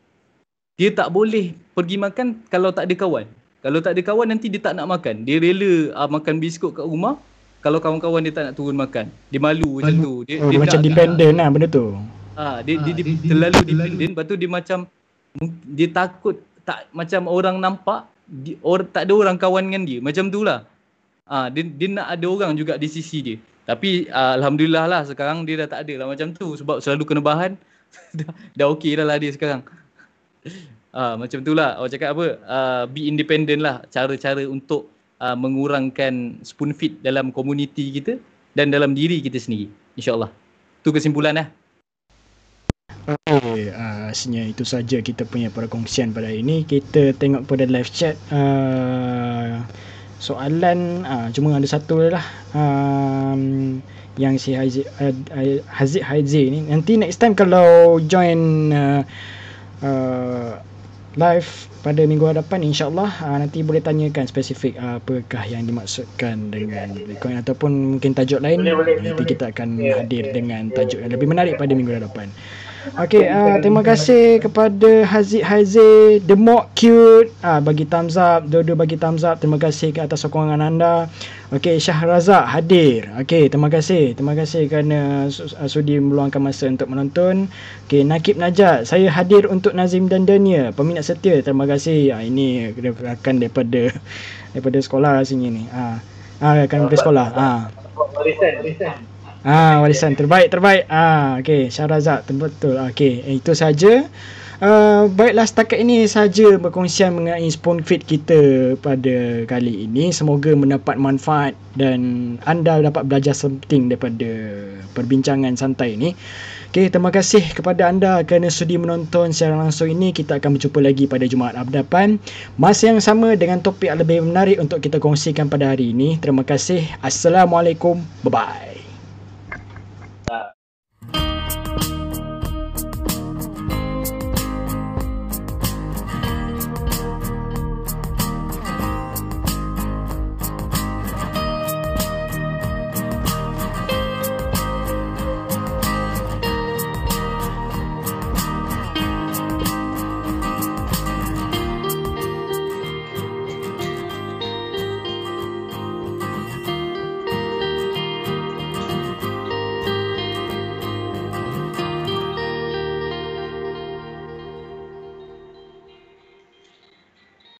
Dia tak boleh pergi makan kalau tak ada kawan. Kalau tak ada kawan nanti dia tak nak makan. Dia rela uh, makan biskut kat rumah kalau kawan-kawan dia tak nak turun makan. Dia malu macam tu. Dia, Oh, dia macam nak- dependent lah benda tu. Ah, dia, dia, dia, terlalu dependent. Lepas tu dia macam dia takut tak macam orang nampak di, or, tak ada orang kawan dengan dia. Macam tu lah. Ah, dia, dia nak ada orang juga di sisi dia. Tapi ah, Alhamdulillah lah sekarang dia dah tak ada lah macam tu. Sebab selalu kena bahan. dah, dah okey dah lah dia sekarang. Ah, macam tu lah. Orang cakap apa? Ah, be independent lah. Cara-cara untuk ah, mengurangkan spoon feed dalam komuniti kita dan dalam diri kita sendiri. InsyaAllah. Tu kesimpulan lah. Okey, uh, rasanya itu saja kita punya perkongsian pada hari ini. Kita tengok pada live chat. Uh, soalan uh, cuma ada satu je lah. Um, yang si Haziq uh, Haziq Haizir ni nanti next time kalau join uh, uh, live pada minggu hadapan insyaallah uh, nanti boleh tanyakan spesifik uh, apakah yang dimaksudkan dengan Bitcoin ataupun mungkin tajuk lain Boleh, boleh, nanti boleh. kita akan hadir dengan tajuk yang lebih menarik pada minggu hadapan. Okey, uh, terima kasih kepada Haziq Haizir, The More Cute uh, bagi thumbs up, dua-dua bagi thumbs up. Terima kasih ke atas sokongan anda. Okey, Syah Razak hadir. Okey, terima kasih. Terima kasih kerana uh, sudi meluangkan masa untuk menonton. Okey, Nakib Najat, saya hadir untuk Nazim dan Dania, peminat setia. Terima kasih. Uh, ini rakan daripada daripada sekolah sini ni. Ah. Ah, akan beli sekolah. Ah. Warisan, warisan. Ah, warisan terbaik, terbaik. Ah, okey, Syahrazad betul. Okey, itu saja. Uh, baiklah setakat ini saja berkongsian mengenai spoon feed kita pada kali ini. Semoga mendapat manfaat dan anda dapat belajar something daripada perbincangan santai ini. Okay, terima kasih kepada anda kerana sudi menonton secara langsung ini. Kita akan berjumpa lagi pada Jumaat Abdapan. Masa yang sama dengan topik yang lebih menarik untuk kita kongsikan pada hari ini. Terima kasih. Assalamualaikum. Bye-bye.